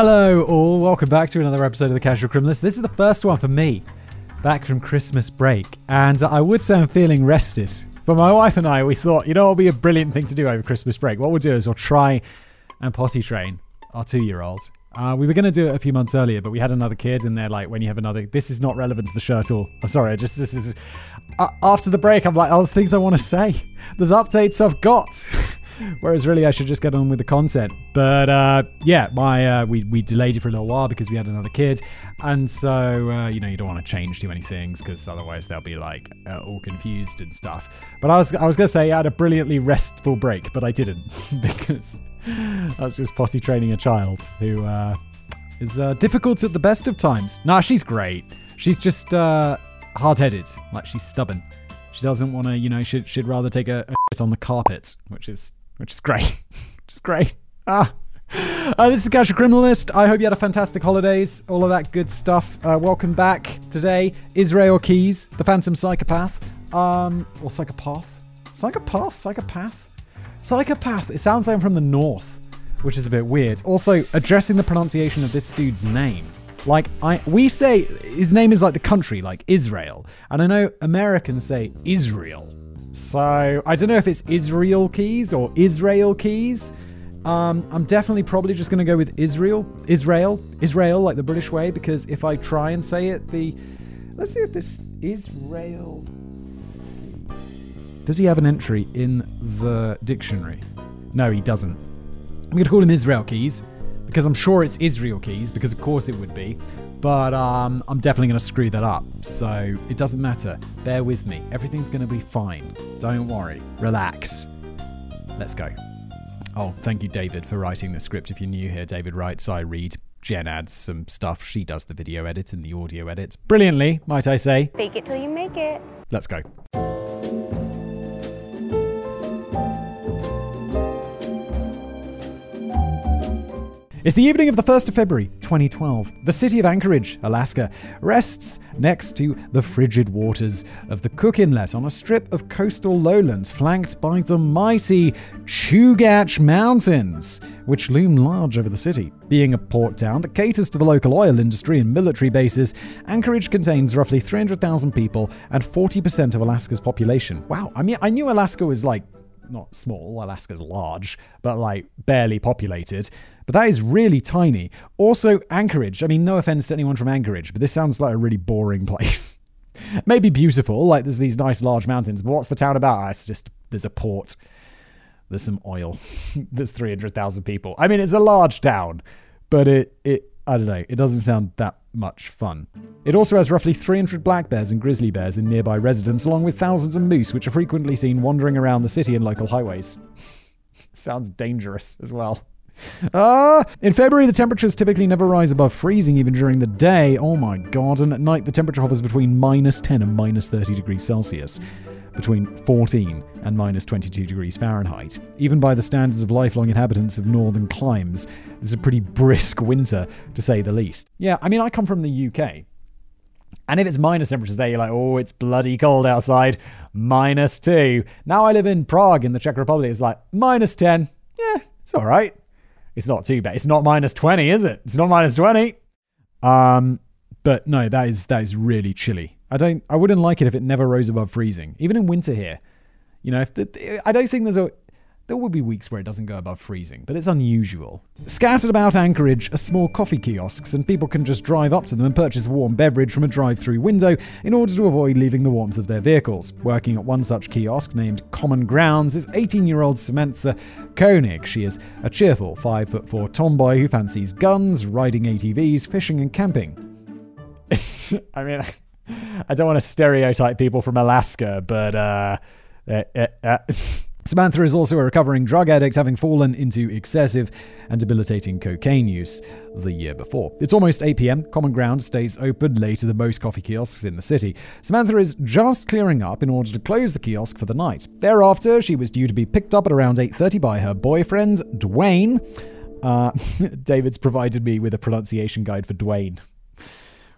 Hello, all. Welcome back to another episode of the Casual Criminalist. This is the first one for me, back from Christmas break. And I would say I'm feeling rested. But my wife and I, we thought, you know, it'll be a brilliant thing to do over Christmas break. What we'll do is we'll try and potty train our two year old. Uh, we were going to do it a few months earlier, but we had another kid, and they're like, when you have another, this is not relevant to the show at all. I'm sorry, I just, this is, uh, after the break, I'm like, oh, there's things I want to say. There's updates I've got. Whereas really, I should just get on with the content. But uh, yeah, my uh, we we delayed it for a little while because we had another kid, and so uh, you know you don't want to change too many things because otherwise they'll be like uh, all confused and stuff. But I was I was gonna say I had a brilliantly restful break, but I didn't because I was just potty training a child who uh, is uh, difficult at the best of times. Nah, she's great. She's just hard headed, like she's stubborn. She doesn't want to, you know, she'd, she'd rather take a, a on the carpet, which is which is great. which is great. Ah. Uh, this is the Casual Criminalist. I hope you had a fantastic holidays, all of that good stuff. Uh, welcome back today, Israel Keyes, the Phantom Psychopath, um, or Psychopath, Psychopath, Psychopath, Psychopath. It sounds like I'm from the north, which is a bit weird. Also, addressing the pronunciation of this dude's name. Like I, we say his name is like the country, like Israel, and I know Americans say Israel. So I don't know if it's Israel Keyes or Israel Keyes. Um, I'm definitely probably just going to go with Israel, Israel, Israel, like the British way, because if I try and say it, the let's see if this Israel. Does he have an entry in the dictionary? No, he doesn't. I'm going to call him Israel Keyes because I'm sure it's Israel Keyes because of course it would be. But um, I'm definitely going to screw that up. So it doesn't matter. Bear with me. Everything's going to be fine. Don't worry. Relax. Let's go. Oh, thank you, David, for writing the script. If you're new here, David writes, I read. Jen adds some stuff. She does the video edits and the audio edits. Brilliantly, might I say. Fake it till you make it. Let's go. It's the evening of the 1st of February, 2012. The city of Anchorage, Alaska, rests next to the frigid waters of the Cook Inlet on a strip of coastal lowlands flanked by the mighty Chugach Mountains, which loom large over the city. Being a port town that caters to the local oil industry and military bases, Anchorage contains roughly 300,000 people and 40% of Alaska's population. Wow, I mean, I knew Alaska was like not small, Alaska's large, but like barely populated. But that is really tiny. Also, Anchorage. I mean, no offense to anyone from Anchorage, but this sounds like a really boring place. Maybe beautiful, like there's these nice large mountains, but what's the town about? Ah, it's just there's a port, there's some oil, there's 300,000 people. I mean, it's a large town, but it, it, I don't know, it doesn't sound that much fun. It also has roughly 300 black bears and grizzly bears in nearby residents, along with thousands of moose, which are frequently seen wandering around the city and local highways. Sounds dangerous as well. Uh, in February, the temperatures typically never rise above freezing, even during the day. Oh my god. And at night, the temperature hovers between minus 10 and minus 30 degrees Celsius, between 14 and minus 22 degrees Fahrenheit. Even by the standards of lifelong inhabitants of northern climes, it's a pretty brisk winter, to say the least. Yeah, I mean, I come from the UK. And if it's minus temperatures there, you're like, oh, it's bloody cold outside. Minus two. Now I live in Prague in the Czech Republic. It's like minus 10. Yeah, it's all right it's not too bad. It's not minus 20, is it? It's not minus 20. Um, but no, that is that is really chilly. I don't I wouldn't like it if it never rose above freezing. Even in winter here. You know, if the, I don't think there's a there will be weeks where it doesn't go above freezing, but it's unusual. Scattered about Anchorage are small coffee kiosks, and people can just drive up to them and purchase a warm beverage from a drive through window in order to avoid leaving the warmth of their vehicles. Working at one such kiosk named Common Grounds is 18 year old Samantha Koenig. She is a cheerful 5'4 tomboy who fancies guns, riding ATVs, fishing, and camping. I mean, I don't want to stereotype people from Alaska, but uh, uh, uh, uh Samantha is also a recovering drug addict, having fallen into excessive and debilitating cocaine use the year before. It's almost 8 pm. Common Ground stays open later than most coffee kiosks in the city. Samantha is just clearing up in order to close the kiosk for the night. Thereafter, she was due to be picked up at around 8:30 by her boyfriend Dwayne. Uh, David's provided me with a pronunciation guide for Dwayne,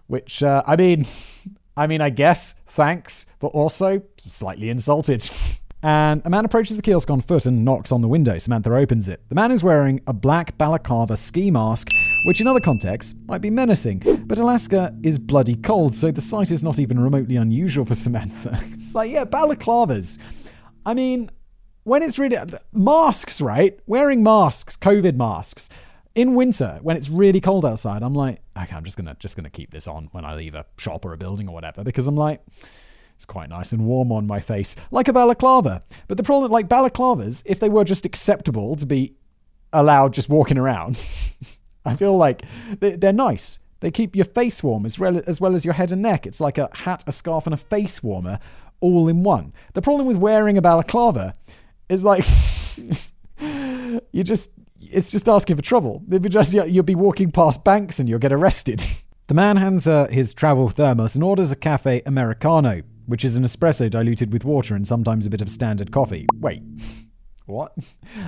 which uh, I mean, I mean, I guess thanks, but also slightly insulted. And a man approaches the kiosk on foot and knocks on the window. Samantha opens it. The man is wearing a black balaclava ski mask which in other contexts might be menacing. But Alaska is bloody cold, so the sight is not even remotely unusual for Samantha. it's like, yeah, balaclavas. I mean, when it's really uh, masks, right? Wearing masks, COVID masks in winter when it's really cold outside. I'm like, okay, I'm just gonna just gonna keep this on when I leave a shop or a building or whatever because I'm like. It's quite nice and warm on my face, like a balaclava. But the problem, like balaclavas, if they were just acceptable to be allowed just walking around, I feel like they're nice. They keep your face warm as well, as well as your head and neck. It's like a hat, a scarf, and a face warmer all in one. The problem with wearing a balaclava is like you just it's just asking for trouble. Be just you'll be walking past banks and you'll get arrested. the man hands her his travel thermos and orders a cafe americano, which is an espresso diluted with water and sometimes a bit of standard coffee. Wait, what?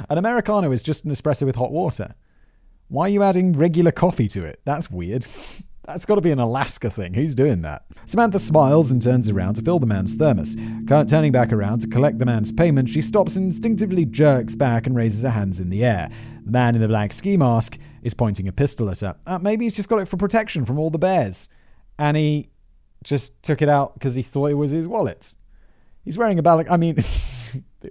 An americano is just an espresso with hot water. Why are you adding regular coffee to it? That's weird. That's got to be an Alaska thing. Who's doing that? Samantha smiles and turns around to fill the man's thermos. Turning back around to collect the man's payment, she stops and instinctively jerks back and raises her hands in the air. The man in the black ski mask is pointing a pistol at her. Uh, maybe he's just got it for protection from all the bears. And he just took it out because he thought it was his wallet. He's wearing a balac. I mean.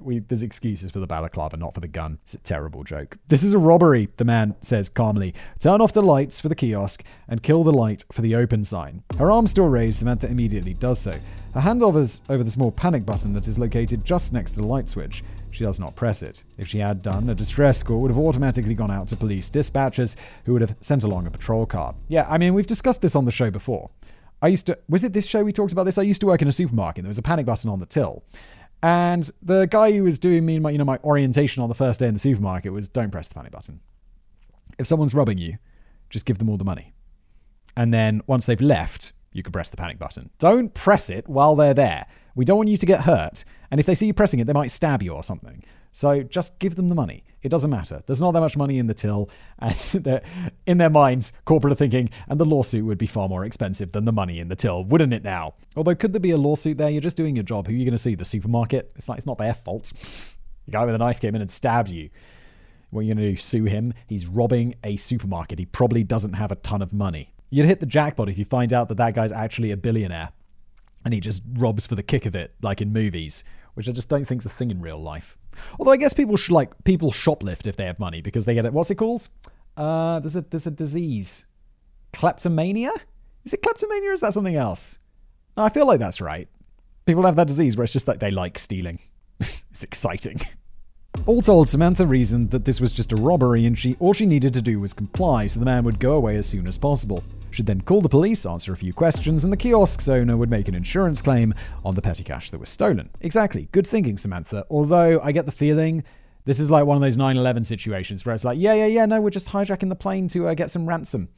we, there's excuses for the balaclava, not for the gun. It's a terrible joke. This is a robbery, the man says calmly. Turn off the lights for the kiosk and kill the light for the open sign. Her arm still raised, Samantha immediately does so. Her hand hovers over the small panic button that is located just next to the light switch. She does not press it. If she had done, a distress call would have automatically gone out to police dispatchers who would have sent along a patrol car. Yeah, I mean, we've discussed this on the show before. I used to, was it this show we talked about this? I used to work in a supermarket. There was a panic button on the till. And the guy who was doing me my you know my orientation on the first day in the supermarket was don't press the panic button. If someone's robbing you, just give them all the money. And then once they've left, you can press the panic button. Don't press it while they're there. We don't want you to get hurt. And if they see you pressing it, they might stab you or something. So just give them the money. It doesn't matter. There's not that much money in the till. And in their minds, corporate are thinking, and the lawsuit would be far more expensive than the money in the till, wouldn't it now? Although, could there be a lawsuit there? You're just doing your job. Who are you going to see? The supermarket? It's like, it's not their fault. The guy with a knife came in and stabbed you. What are you going to do? Sue him? He's robbing a supermarket. He probably doesn't have a ton of money. You'd hit the jackpot if you find out that that guy's actually a billionaire and he just robs for the kick of it, like in movies, which I just don't think is a thing in real life. Although I guess people should like people shoplift if they have money because they get it. What's it called? Uh, there's a there's a disease, kleptomania. Is it kleptomania or is that something else? I feel like that's right. People have that disease where it's just like they like stealing. it's exciting. All told, Samantha reasoned that this was just a robbery and she all she needed to do was comply so the man would go away as soon as possible. She'd then call the police, answer a few questions, and the kiosk's owner would make an insurance claim on the petty cash that was stolen. Exactly. Good thinking, Samantha. Although I get the feeling this is like one of those 9 11 situations where it's like, yeah, yeah, yeah, no, we're just hijacking the plane to uh, get some ransom.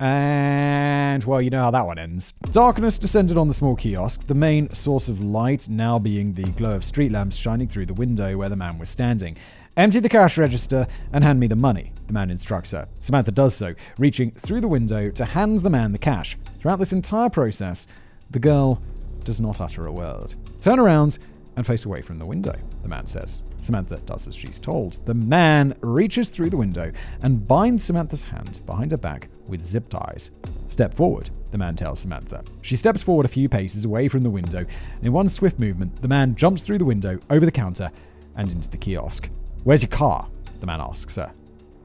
And, well, you know how that one ends. Darkness descended on the small kiosk, the main source of light now being the glow of street lamps shining through the window where the man was standing. Empty the cash register and hand me the money, the man instructs her. Samantha does so, reaching through the window to hand the man the cash. Throughout this entire process, the girl does not utter a word. Turn around and face away from the window, the man says. Samantha does as she's told. The man reaches through the window and binds Samantha's hand behind her back with zip ties. Step forward, the man tells Samantha. She steps forward a few paces away from the window, and in one swift movement, the man jumps through the window, over the counter, and into the kiosk. Where's your car? The man asks her.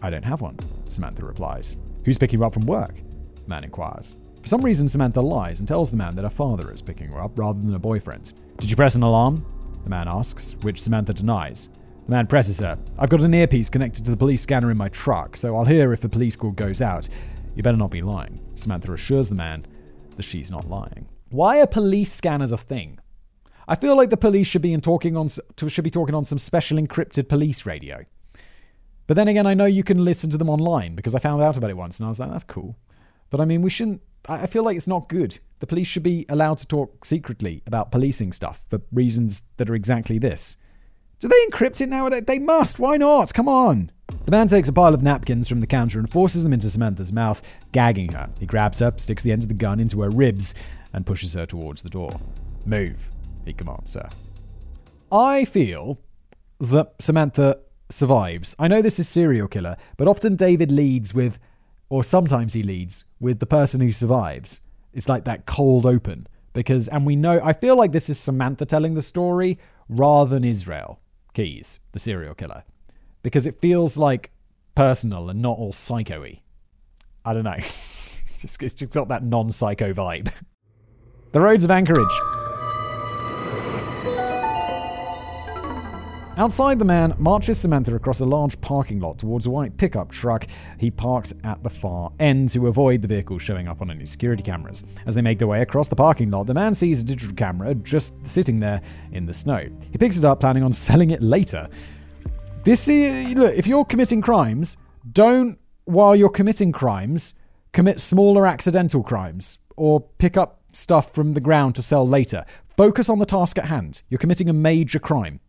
I don't have one, Samantha replies. Who's picking you up from work? The man inquires. For some reason, Samantha lies and tells the man that her father is picking her up rather than her boyfriend. Did you press an alarm? The man asks, which Samantha denies. The man presses her. I've got an earpiece connected to the police scanner in my truck, so I'll hear if a police call goes out. You better not be lying. Samantha assures the man that she's not lying. Why are police scanners a thing? I feel like the police should be in talking on should be talking on some special encrypted police radio. But then again, I know you can listen to them online because I found out about it once and I was like, that's cool. But I mean, we shouldn't. I feel like it's not good. The police should be allowed to talk secretly about policing stuff for reasons that are exactly this. Do they encrypt it nowadays? They must. Why not? Come on. The man takes a pile of napkins from the counter and forces them into Samantha's mouth, gagging her. He grabs her, sticks the end of the gun into her ribs, and pushes her towards the door. Move he commands her. I feel that Samantha survives. I know this is serial killer, but often David leads with or sometimes he leads with the person who survives. It's like that cold open because, and we know, I feel like this is Samantha telling the story rather than Israel Keyes, the serial killer, because it feels like personal and not all psycho y. I don't know. just, it's just got that non psycho vibe. the roads of Anchorage. Outside, the man marches Samantha across a large parking lot towards a white pickup truck he parked at the far end to avoid the vehicle showing up on any security cameras. As they make their way across the parking lot, the man sees a digital camera just sitting there in the snow. He picks it up, planning on selling it later. This is, look, if you're committing crimes, don't, while you're committing crimes, commit smaller accidental crimes or pick up stuff from the ground to sell later. Focus on the task at hand. You're committing a major crime.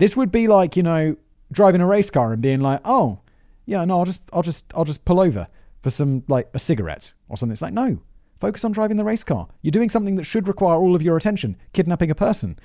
This would be like, you know, driving a race car and being like, oh, yeah, no, I'll just, I'll just, I'll just pull over for some, like, a cigarette or something. It's like, no, focus on driving the race car. You're doing something that should require all of your attention, kidnapping a person.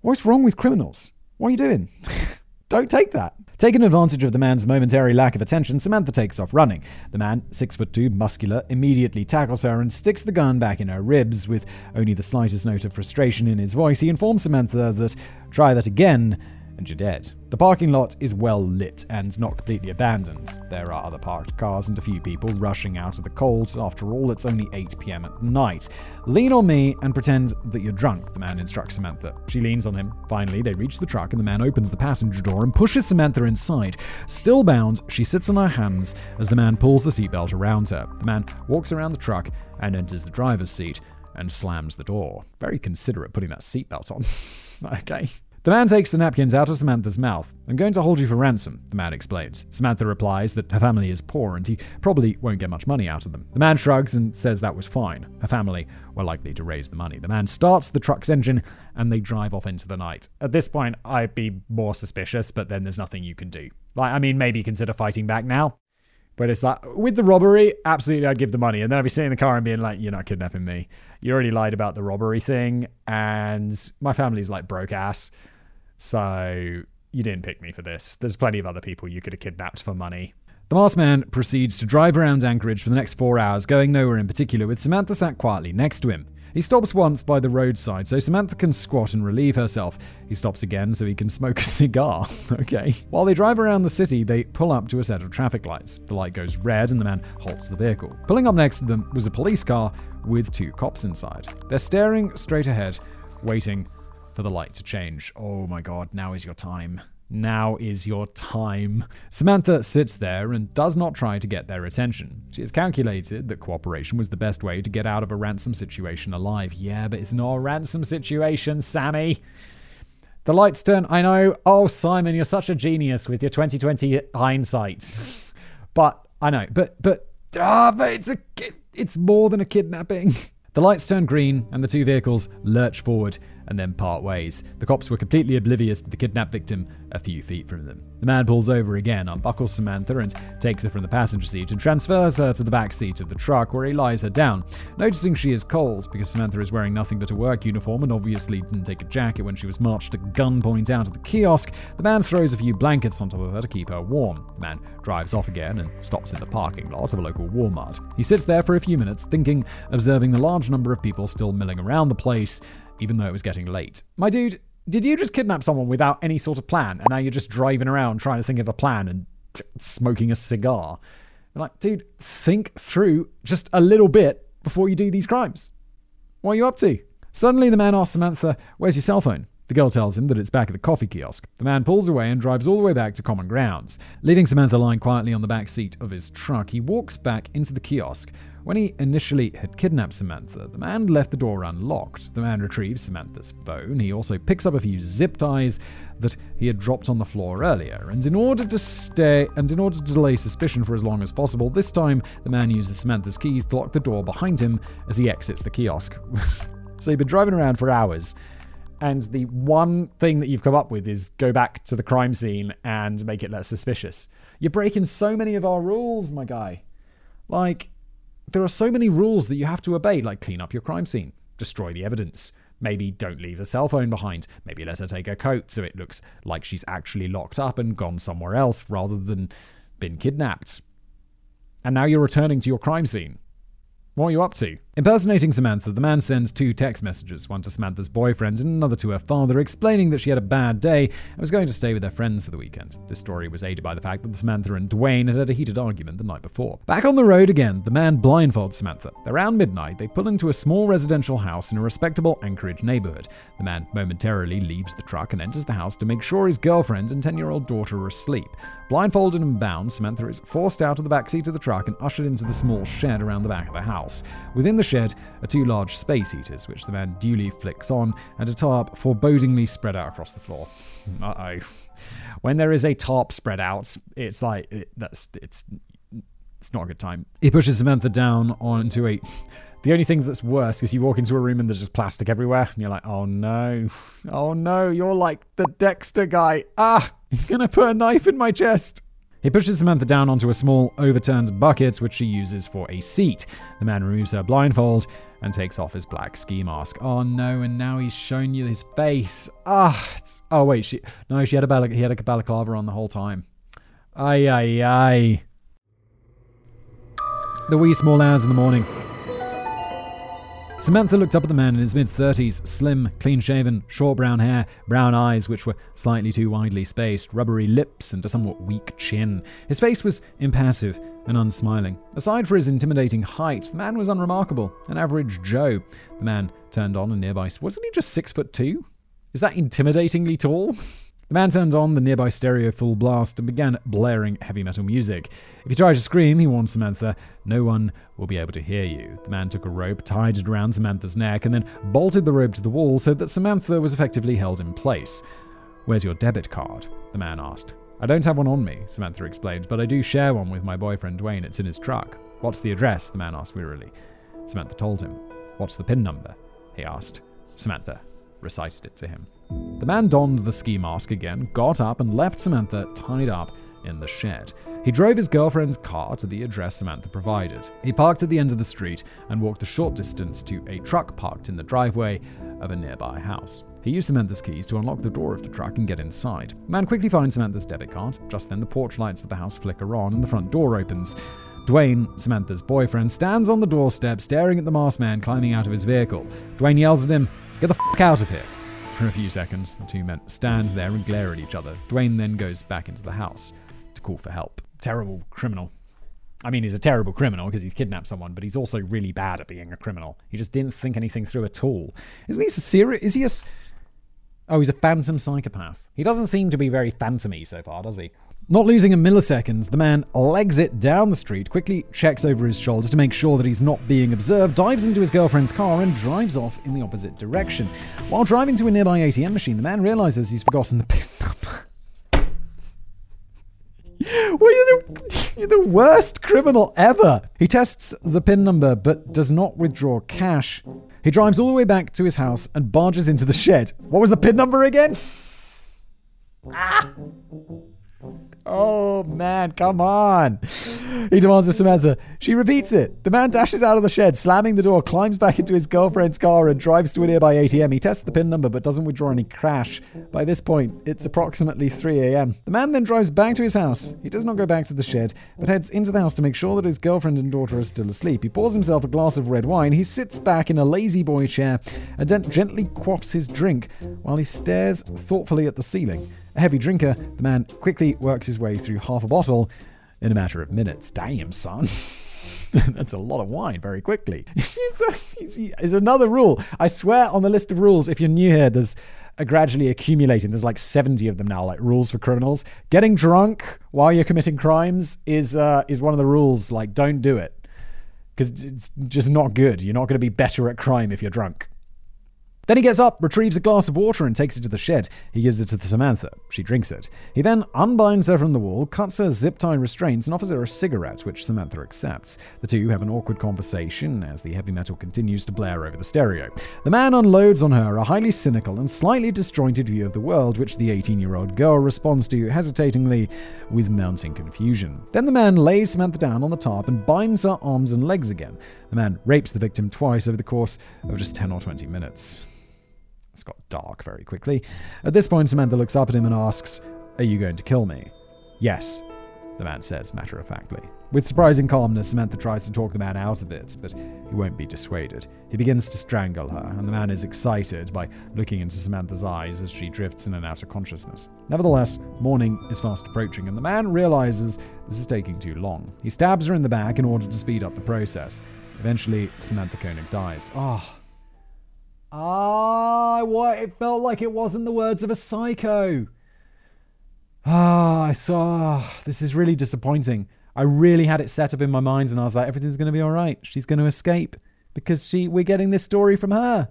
What's wrong with criminals? What are you doing? Don't take that. Taking advantage of the man's momentary lack of attention, Samantha takes off running. The man, six foot two, muscular, immediately tackles her and sticks the gun back in her ribs. With only the slightest note of frustration in his voice, he informs Samantha that try that again and you're dead. The parking lot is well lit and not completely abandoned. There are other parked cars and a few people rushing out of the cold. After all, it's only 8 pm at night. Lean on me and pretend that you're drunk, the man instructs Samantha. She leans on him. Finally, they reach the truck and the man opens the passenger door and pushes Samantha inside. Still bound, she sits on her hands as the man pulls the seatbelt around her. The man walks around the truck and enters the driver's seat and slams the door. Very considerate putting that seatbelt on. okay. The man takes the napkins out of Samantha's mouth. I'm going to hold you for ransom, the man explains. Samantha replies that her family is poor and he probably won't get much money out of them. The man shrugs and says that was fine. Her family were likely to raise the money. The man starts the truck's engine and they drive off into the night. At this point, I'd be more suspicious, but then there's nothing you can do. Like, I mean, maybe consider fighting back now. But it's like, with the robbery, absolutely, I'd give the money. And then I'd be sitting in the car and being like, you're not kidnapping me. You already lied about the robbery thing. And my family's like broke ass. So you didn't pick me for this. There's plenty of other people you could have kidnapped for money. The masked man proceeds to drive around Anchorage for the next four hours, going nowhere in particular, with Samantha sat quietly next to him. He stops once by the roadside so Samantha can squat and relieve herself. He stops again so he can smoke a cigar. okay. While they drive around the city, they pull up to a set of traffic lights. The light goes red and the man halts the vehicle. Pulling up next to them was a police car with two cops inside. They're staring straight ahead, waiting for the light to change. Oh my god, now is your time. Now is your time. Samantha sits there and does not try to get their attention. She has calculated that cooperation was the best way to get out of a ransom situation alive. Yeah, but it's not a ransom situation, Sammy. The lights turn. I know. Oh, Simon, you're such a genius with your 2020 hindsight. but I know. But but ah, but it's a it's more than a kidnapping. The lights turn green and the two vehicles lurch forward and then part ways. The cops were completely oblivious to the kidnapped victim a few feet from them. The man pulls over again, unbuckles Samantha, and takes her from the passenger seat and transfers her to the back seat of the truck where he lies her down. Noticing she is cold, because Samantha is wearing nothing but a work uniform and obviously didn't take a jacket when she was marched at gunpoint out of the kiosk, the man throws a few blankets on top of her to keep her warm. The man drives off again and stops in the parking lot of a local Walmart. He sits there for a few minutes, thinking, observing the large number of people still milling around the place, even though it was getting late. My dude, did you just kidnap someone without any sort of plan and now you're just driving around trying to think of a plan and smoking a cigar? I'm like, dude, think through just a little bit before you do these crimes. What are you up to? Suddenly, the man asks Samantha, Where's your cell phone? The girl tells him that it's back at the coffee kiosk. The man pulls away and drives all the way back to common grounds. Leaving Samantha lying quietly on the back seat of his truck, he walks back into the kiosk when he initially had kidnapped Samantha, the man left the door unlocked. The man retrieves Samantha's phone. He also picks up a few zip ties that he had dropped on the floor earlier. And in order to stay and in order to delay suspicion for as long as possible, this time the man uses Samantha's keys to lock the door behind him as he exits the kiosk. so you've been driving around for hours and the one thing that you've come up with is go back to the crime scene and make it less suspicious. You're breaking so many of our rules, my guy. Like, there are so many rules that you have to obey, like clean up your crime scene, destroy the evidence. Maybe don't leave the cell phone behind. Maybe let her take her coat so it looks like she's actually locked up and gone somewhere else rather than been kidnapped. and now you're returning to your crime scene. What are you up to? Impersonating Samantha, the man sends two text messages, one to Samantha's boyfriend and another to her father, explaining that she had a bad day and was going to stay with their friends for the weekend. This story was aided by the fact that Samantha and Dwayne had had a heated argument the night before. Back on the road again, the man blindfolds Samantha. Around midnight, they pull into a small residential house in a respectable Anchorage neighborhood. The man momentarily leaves the truck and enters the house to make sure his girlfriend and 10 year old daughter are asleep. Blindfolded and bound, Samantha is forced out of the back seat of the truck and ushered into the small shed around the back of the house. Within the shed are two large space heaters, which the man duly flicks on, and a tarp forebodingly spread out across the floor. Uh oh. When there is a tarp spread out, it's like it, that's it's it's not a good time. He pushes Samantha down onto a. The only thing that's worse is you walk into a room and there's just plastic everywhere, and you're like, oh no, oh no, you're like the Dexter guy. Ah, he's gonna put a knife in my chest. He pushes Samantha down onto a small, overturned bucket, which she uses for a seat. The man removes her blindfold and takes off his black ski mask. Oh no, and now he's shown you his face. Ah, oh wait, she no, she had a bal- he had a balaclava on the whole time. Ay ay ay. The wee small hours in the morning. Samantha looked up at the man in his mid 30s, slim, clean shaven, short brown hair, brown eyes which were slightly too widely spaced, rubbery lips, and a somewhat weak chin. His face was impassive and unsmiling. Aside for his intimidating height, the man was unremarkable, an average Joe. The man turned on a nearby. Wasn't he just six foot two? Is that intimidatingly tall? The man turned on the nearby stereo full blast and began blaring heavy metal music. If you try to scream, he warned Samantha, no one will be able to hear you. The man took a rope, tied it around Samantha's neck, and then bolted the rope to the wall so that Samantha was effectively held in place. Where's your debit card? The man asked. I don't have one on me, Samantha explained, but I do share one with my boyfriend Dwayne. It's in his truck. What's the address? The man asked wearily. Samantha told him. What's the PIN number? He asked. Samantha recited it to him. The man donned the ski mask again, got up, and left Samantha tied up in the shed. He drove his girlfriend's car to the address Samantha provided. He parked at the end of the street and walked a short distance to a truck parked in the driveway of a nearby house. He used Samantha's keys to unlock the door of the truck and get inside. The man quickly finds Samantha's debit card. Just then, the porch lights of the house flicker on and the front door opens. Dwayne, Samantha's boyfriend, stands on the doorstep staring at the masked man climbing out of his vehicle. Dwayne yells at him, Get the f out of here. For a few seconds, the two men stand there and glare at each other. Dwayne then goes back into the house to call for help. Terrible criminal. I mean, he's a terrible criminal because he's kidnapped someone, but he's also really bad at being a criminal. He just didn't think anything through at all. Isn't he serious? Is he a. Oh, he's a phantom psychopath. He doesn't seem to be very phantomy so far, does he? Not losing a millisecond, the man legs it down the street, quickly checks over his shoulders to make sure that he's not being observed, dives into his girlfriend's car, and drives off in the opposite direction. While driving to a nearby ATM machine, the man realizes he's forgotten the PIN number. well, you're the, you're the worst criminal ever. He tests the PIN number but does not withdraw cash. He drives all the way back to his house and barges into the shed. What was the PIN number again? Ah! Oh man, come on. He demands of Samantha. She repeats it. The man dashes out of the shed, slamming the door, climbs back into his girlfriend's car, and drives to a nearby ATM. He tests the PIN number but doesn't withdraw any cash. By this point, it's approximately 3 a.m. The man then drives back to his house. He does not go back to the shed, but heads into the house to make sure that his girlfriend and daughter are still asleep. He pours himself a glass of red wine. He sits back in a lazy boy chair and then gently quaffs his drink while he stares thoughtfully at the ceiling. A heavy drinker, the man quickly works his way through half a bottle in a matter of minutes. Damn, son. That's a lot of wine very quickly. It's another rule. I swear on the list of rules, if you're new here, there's gradually accumulating. There's like 70 of them now, like rules for criminals. Getting drunk while you're committing crimes is uh, is one of the rules. Like, don't do it because it's just not good. You're not going to be better at crime if you're drunk. Then he gets up, retrieves a glass of water, and takes it to the shed. He gives it to the Samantha. She drinks it. He then unbinds her from the wall, cuts her zip tie restraints, and offers her a cigarette, which Samantha accepts. The two have an awkward conversation as the heavy metal continues to blare over the stereo. The man unloads on her a highly cynical and slightly disjointed view of the world, which the 18 year old girl responds to hesitatingly with mounting confusion. Then the man lays Samantha down on the tarp and binds her arms and legs again. The man rapes the victim twice over the course of just 10 or 20 minutes. It's got dark very quickly. At this point, Samantha looks up at him and asks, Are you going to kill me? Yes. the man says matter of factly. With surprising calmness, Samantha tries to talk the man out of it, but he won't be dissuaded. He begins to strangle her, and the man is excited by looking into Samantha's eyes as she drifts in and out of consciousness. Nevertheless, morning is fast approaching, and the man realizes this is taking too long. He stabs her in the back in order to speed up the process. Eventually, Samantha Koenig dies. Ah. Ah, what? It felt like it wasn't the words of a psycho. Ah, I saw. This is really disappointing. I really had it set up in my mind, and I was like, everything's going to be all right. She's going to escape because she. We're getting this story from her.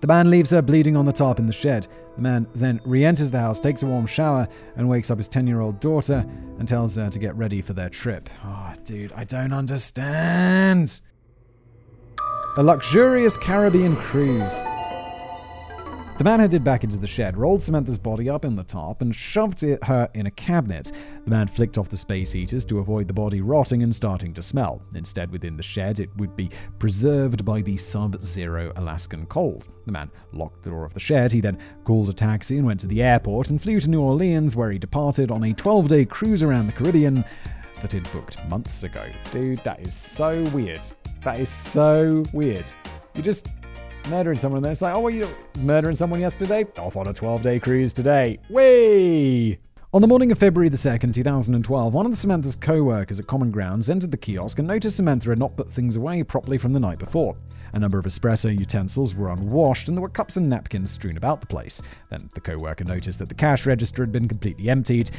The man leaves her bleeding on the tarp in the shed. The man then re enters the house, takes a warm shower, and wakes up his 10 year old daughter and tells her to get ready for their trip. Oh, dude, I don't understand. A luxurious Caribbean cruise. The man headed back into the shed, rolled Samantha's body up in the top, and shoved it, her in a cabinet. The man flicked off the space heaters to avoid the body rotting and starting to smell. Instead, within the shed, it would be preserved by the sub zero Alaskan cold. The man locked the door of the shed. He then called a taxi and went to the airport and flew to New Orleans, where he departed on a 12 day cruise around the Caribbean that he'd booked months ago. Dude, that is so weird. That is so weird. You're just murdering someone and it's like, oh, well, you murdering someone yesterday? Off on a 12 day cruise today. Way! On the morning of February the 2nd, 2012, one of Samantha's co workers at Common Grounds entered the kiosk and noticed Samantha had not put things away properly from the night before. A number of espresso utensils were unwashed and there were cups and napkins strewn about the place. Then the co worker noticed that the cash register had been completely emptied.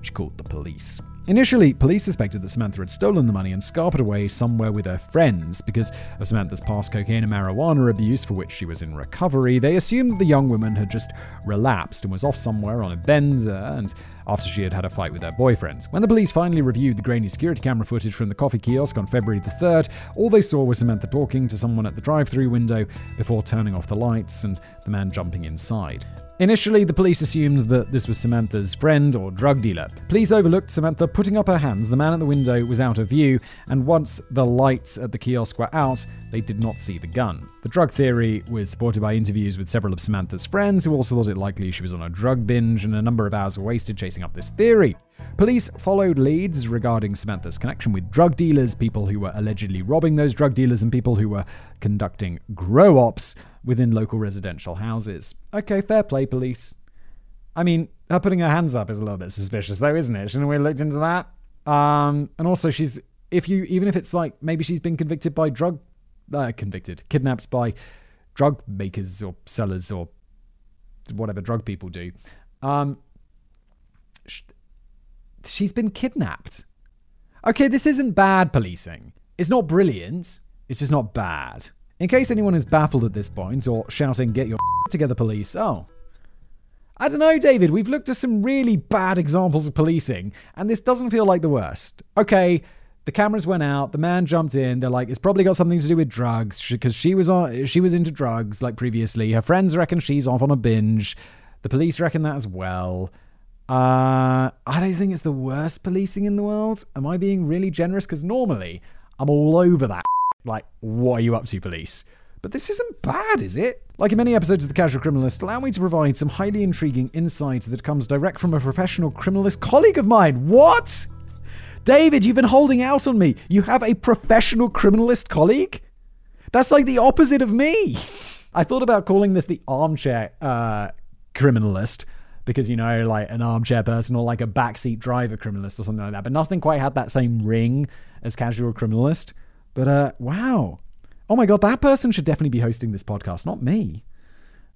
She called the police. Initially, police suspected that Samantha had stolen the money and scarpered away somewhere with her friends. Because of Samantha's past cocaine and marijuana abuse, for which she was in recovery, they assumed the young woman had just relapsed and was off somewhere on a benzer, and after she had had a fight with her boyfriend. When the police finally reviewed the grainy security camera footage from the coffee kiosk on February the 3rd, all they saw was Samantha talking to someone at the drive through window before turning off the lights and the man jumping inside. Initially, the police assumed that this was Samantha's friend or drug dealer. Police overlooked Samantha putting up her hands, the man at the window was out of view, and once the lights at the kiosk were out, they did not see the gun. The drug theory was supported by interviews with several of Samantha's friends who also thought it likely she was on a drug binge, and a number of hours were wasted chasing up this theory. Police followed leads regarding Samantha's connection with drug dealers, people who were allegedly robbing those drug dealers, and people who were conducting grow ops within local residential houses. Okay, fair play, police. I mean, her putting her hands up is a little bit suspicious, though, isn't it? Shouldn't we have looked into that? Um, and also, she's if you even if it's like maybe she's been convicted by drug, uh, convicted, kidnapped by drug makers or sellers or whatever drug people do. Um, she's been kidnapped. Okay, this isn't bad policing. It's not brilliant. It's just not bad. In case anyone is baffled at this point or shouting, get your together, police, oh. I don't know, David, we've looked at some really bad examples of policing, and this doesn't feel like the worst. Okay, the cameras went out, the man jumped in, they're like, it's probably got something to do with drugs, because she was on she was into drugs like previously. Her friends reckon she's off on a binge. The police reckon that as well. Uh, I don't think it's the worst policing in the world. Am I being really generous? Because normally I'm all over that like, what are you up to, police? But this isn't bad, is it? Like in many episodes of The Casual Criminalist, allow me to provide some highly intriguing insight that comes direct from a professional criminalist colleague of mine. What? David, you've been holding out on me. You have a professional criminalist colleague? That's like the opposite of me. I thought about calling this the armchair uh, criminalist because, you know, like an armchair person or like a backseat driver criminalist or something like that, but nothing quite had that same ring as casual criminalist. But uh, wow. Oh my God, that person should definitely be hosting this podcast, not me.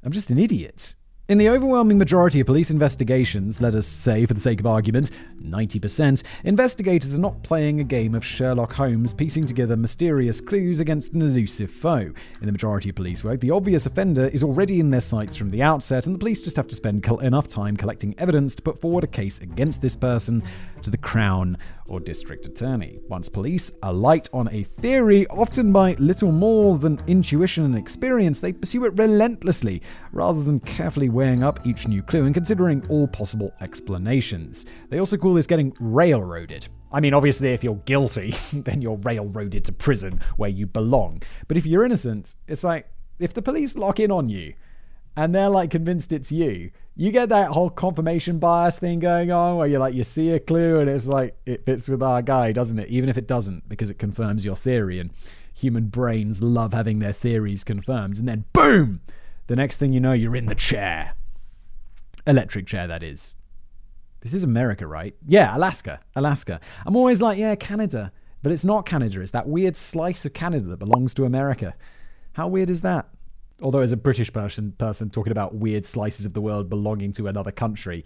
I'm just an idiot. In the overwhelming majority of police investigations, let us say for the sake of argument, 90%, investigators are not playing a game of Sherlock Holmes piecing together mysterious clues against an elusive foe. In the majority of police work, the obvious offender is already in their sights from the outset, and the police just have to spend enough time collecting evidence to put forward a case against this person to the Crown or District Attorney. Once police alight on a theory, often by little more than intuition and experience, they pursue it relentlessly, rather than carefully weighing up each new clue and considering all possible explanations. They also call this getting railroaded. I mean, obviously, if you're guilty, then you're railroaded to prison where you belong. But if you're innocent, it's like if the police lock in on you and they're like convinced it's you, you get that whole confirmation bias thing going on where you're like, you see a clue and it's like, it fits with our guy, doesn't it? Even if it doesn't, because it confirms your theory. And human brains love having their theories confirmed. And then, boom! The next thing you know, you're in the chair. Electric chair, that is. This is America, right? Yeah, Alaska. Alaska. I'm always like, yeah, Canada. But it's not Canada. It's that weird slice of Canada that belongs to America. How weird is that? Although, as a British person, person talking about weird slices of the world belonging to another country,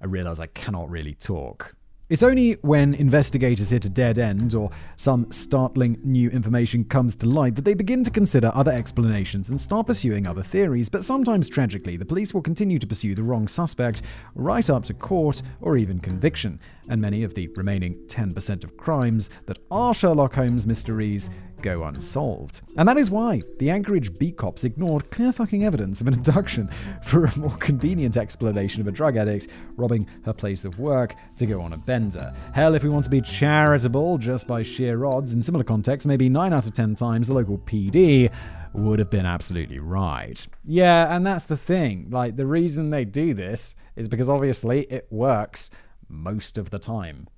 I realize I cannot really talk. It's only when investigators hit a dead end or some startling new information comes to light that they begin to consider other explanations and start pursuing other theories. But sometimes, tragically, the police will continue to pursue the wrong suspect right up to court or even conviction. And many of the remaining 10% of crimes that are Sherlock Holmes mysteries go unsolved. And that is why the Anchorage beat cops ignored clear fucking evidence of an abduction for a more convenient explanation of a drug addict robbing her place of work to go on a bender. Hell, if we want to be charitable just by sheer odds, in similar contexts, maybe 9 out of 10 times the local PD would have been absolutely right. Yeah, and that's the thing. Like, the reason they do this is because obviously it works most of the time.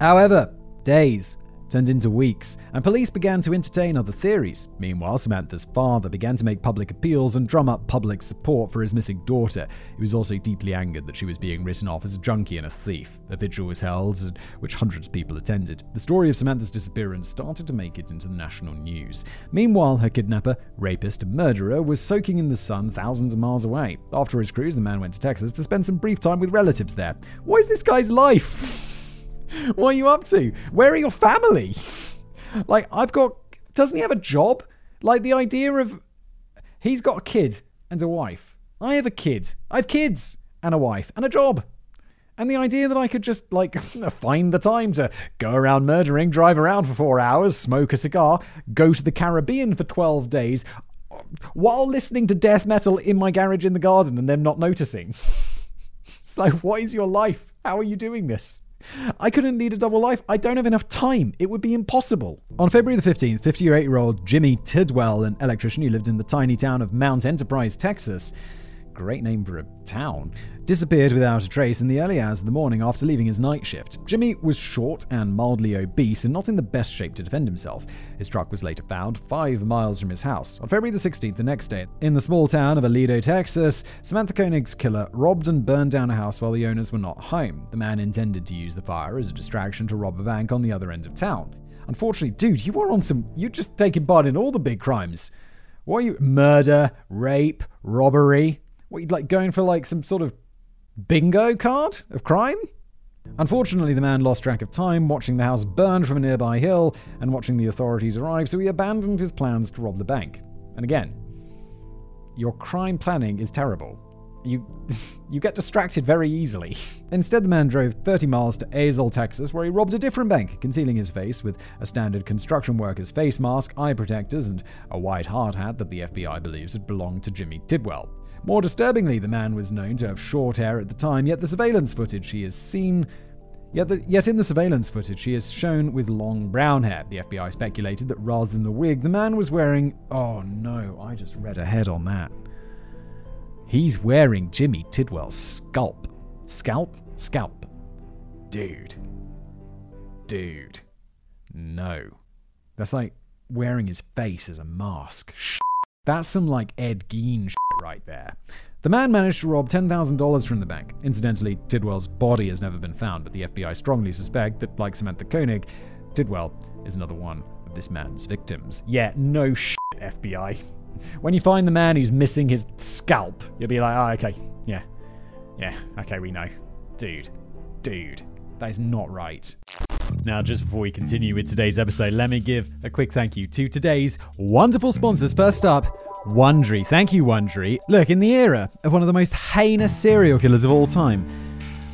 However, days, turned into weeks, and police began to entertain other theories. Meanwhile, Samantha's father began to make public appeals and drum up public support for his missing daughter. He was also deeply angered that she was being written off as a junkie and a thief. A vigil was held, at which hundreds of people attended. The story of Samantha's disappearance started to make it into the national news. Meanwhile, her kidnapper, rapist, and murderer was soaking in the sun thousands of miles away. After his cruise, the man went to Texas to spend some brief time with relatives there. What is this guy's life? what are you up to? Where are your family? Like, I've got. Doesn't he have a job? Like, the idea of. He's got a kid and a wife. I have a kid. I have kids and a wife and a job. And the idea that I could just, like, find the time to go around murdering, drive around for four hours, smoke a cigar, go to the Caribbean for 12 days, while listening to death metal in my garage in the garden and them not noticing. it's like, what is your life? How are you doing this? I couldn't lead a double life. I don't have enough time. It would be impossible. On February the 15th, 58 year old Jimmy Tidwell, an electrician who lived in the tiny town of Mount Enterprise, Texas, great name for a town, disappeared without a trace in the early hours of the morning after leaving his night shift. Jimmy was short and mildly obese and not in the best shape to defend himself. His truck was later found five miles from his house. On February the 16th, the next day, in the small town of Aledo, Texas, Samantha Koenig's killer robbed and burned down a house while the owners were not home. The man intended to use the fire as a distraction to rob a bank on the other end of town. Unfortunately, dude, you were on some. You're just taking part in all the big crimes. What are you? Murder, rape, robbery. What, you'd like going for like some sort of bingo card of crime? Unfortunately, the man lost track of time, watching the house burn from a nearby hill and watching the authorities arrive, so he abandoned his plans to rob the bank. And again, your crime planning is terrible. You, you get distracted very easily. Instead, the man drove 30 miles to Azle, Texas, where he robbed a different bank, concealing his face with a standard construction worker's face mask, eye protectors, and a white hard hat that the FBI believes had belonged to Jimmy Tidwell. More disturbingly, the man was known to have short hair at the time, yet the surveillance footage he is seen Yet, the, yet, in the surveillance footage, he is shown with long brown hair. The FBI speculated that rather than the wig, the man was wearing. Oh no, I just read ahead on that. He's wearing Jimmy Tidwell's scalp. Scalp? Scalp. Dude. Dude. No. That's like wearing his face as a mask. That's some like Ed Gein shit right there. The man managed to rob $10,000 from the bank. Incidentally, Tidwell's body has never been found, but the FBI strongly suspect that, like Samantha Koenig, Tidwell is another one of this man's victims. Yeah, no shit, FBI. When you find the man who's missing his scalp, you'll be like, oh, okay, yeah, yeah, okay, we know. Dude, dude, that is not right. Now, just before we continue with today's episode, let me give a quick thank you to today's wonderful sponsors. First up, Wondery. Thank you, Wondery. Look, in the era of one of the most heinous serial killers of all time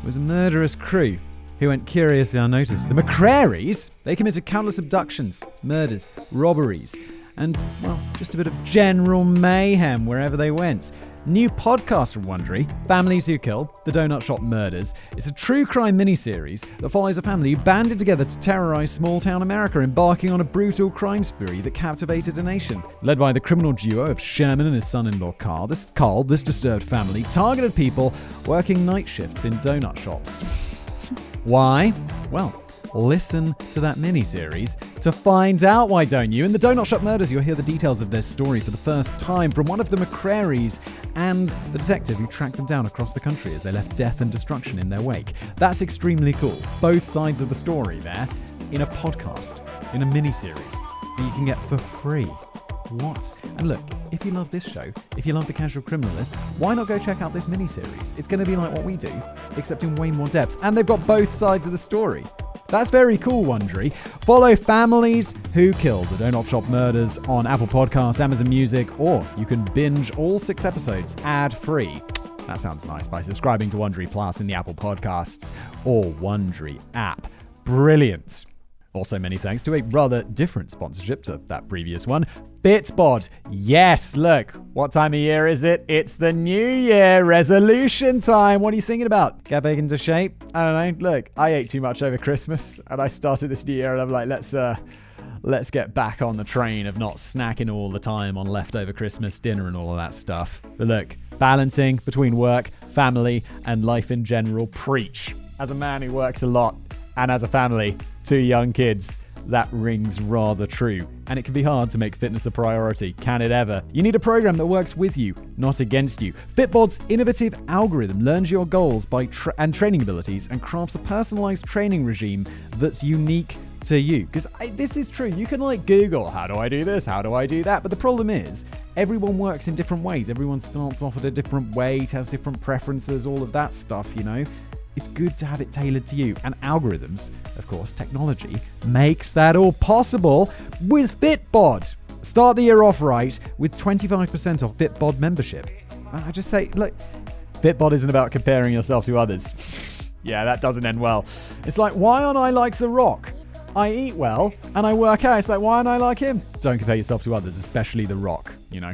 was a murderous crew who went curiously unnoticed. The McCrarys, they committed countless abductions, murders, robberies, and, well, just a bit of general mayhem wherever they went. New podcast from Wondery, Families Who Kill, The Donut Shop Murders. It's a true crime miniseries that follows a family who banded together to terrorize small town America, embarking on a brutal crime spree that captivated a nation. Led by the criminal duo of Sherman and his son-in-law Carl, this Carl, this disturbed family targeted people working night shifts in donut shops. Why? Well, listen to that mini-series to find out why don't you in the donut shop murders you'll hear the details of their story for the first time from one of the mccrarys and the detective who tracked them down across the country as they left death and destruction in their wake that's extremely cool both sides of the story there in a podcast in a mini-series that you can get for free what? And look, if you love this show, if you love The Casual Criminalist, why not go check out this mini-series? It's going to be like what we do, except in way more depth. And they've got both sides of the story. That's very cool, Wondery. Follow Families Who Killed the Donut Shop Murders on Apple Podcasts, Amazon Music, or you can binge all six episodes ad-free. That sounds nice by subscribing to Wondery Plus in the Apple Podcasts or Wondery app. Brilliant. Also, many thanks to a rather different sponsorship to that previous one. Fitbod. Yes, look, what time of year is it? It's the new year resolution time. What are you thinking about? Get back into shape? I don't know. Look, I ate too much over Christmas and I started this new year and I'm like, let's uh let's get back on the train of not snacking all the time on leftover Christmas dinner and all of that stuff. But look, balancing between work, family, and life in general, preach. As a man who works a lot and as a family, two young kids, that rings rather true. And it can be hard to make fitness a priority, can it ever? You need a program that works with you, not against you. Fitbod's innovative algorithm learns your goals by tra- and training abilities and crafts a personalized training regime that's unique to you. Because this is true. You can like Google, how do I do this? How do I do that? But the problem is, everyone works in different ways. Everyone starts off at a different weight, has different preferences, all of that stuff, you know? It's good to have it tailored to you. And algorithms, of course, technology, makes that all possible with Fitbod. Start the year off right with 25% off Fitbod membership. I just say, look, Fitbod isn't about comparing yourself to others. yeah, that doesn't end well. It's like, why aren't I like The Rock? I eat well and I work out. It's like, why aren't I like him? Don't compare yourself to others, especially The Rock, you know.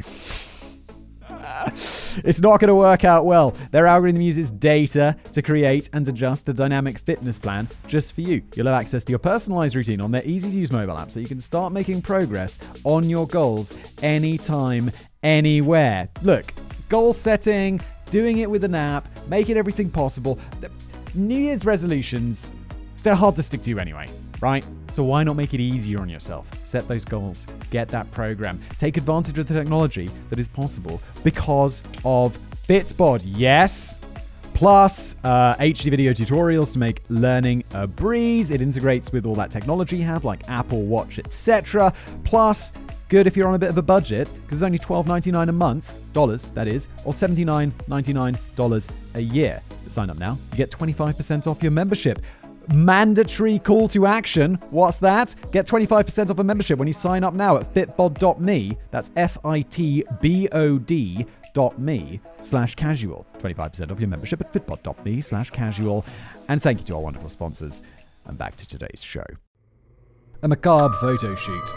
it's not going to work out well. Their algorithm uses data to create and adjust a dynamic fitness plan just for you. You'll have access to your personalized routine on their easy to use mobile app so you can start making progress on your goals anytime, anywhere. Look, goal setting, doing it with an app, making everything possible. New Year's resolutions, they're hard to stick to anyway right? So why not make it easier on yourself? Set those goals, get that program, take advantage of the technology that is possible because of Fitbod. Yes. Plus, uh, HD video tutorials to make learning a breeze. It integrates with all that technology you have, like Apple Watch, etc. Plus, good if you're on a bit of a budget, because it's only $12.99 a month, dollars that is, or $79.99 a year. Sign up now. You get 25% off your membership mandatory call to action. What's that? Get 25% off a membership when you sign up now at fitbod.me. That's F I T B O D dot me slash casual. 25% off your membership at fitbod.me slash casual. And thank you to our wonderful sponsors. And back to today's show. A macabre photo shoot.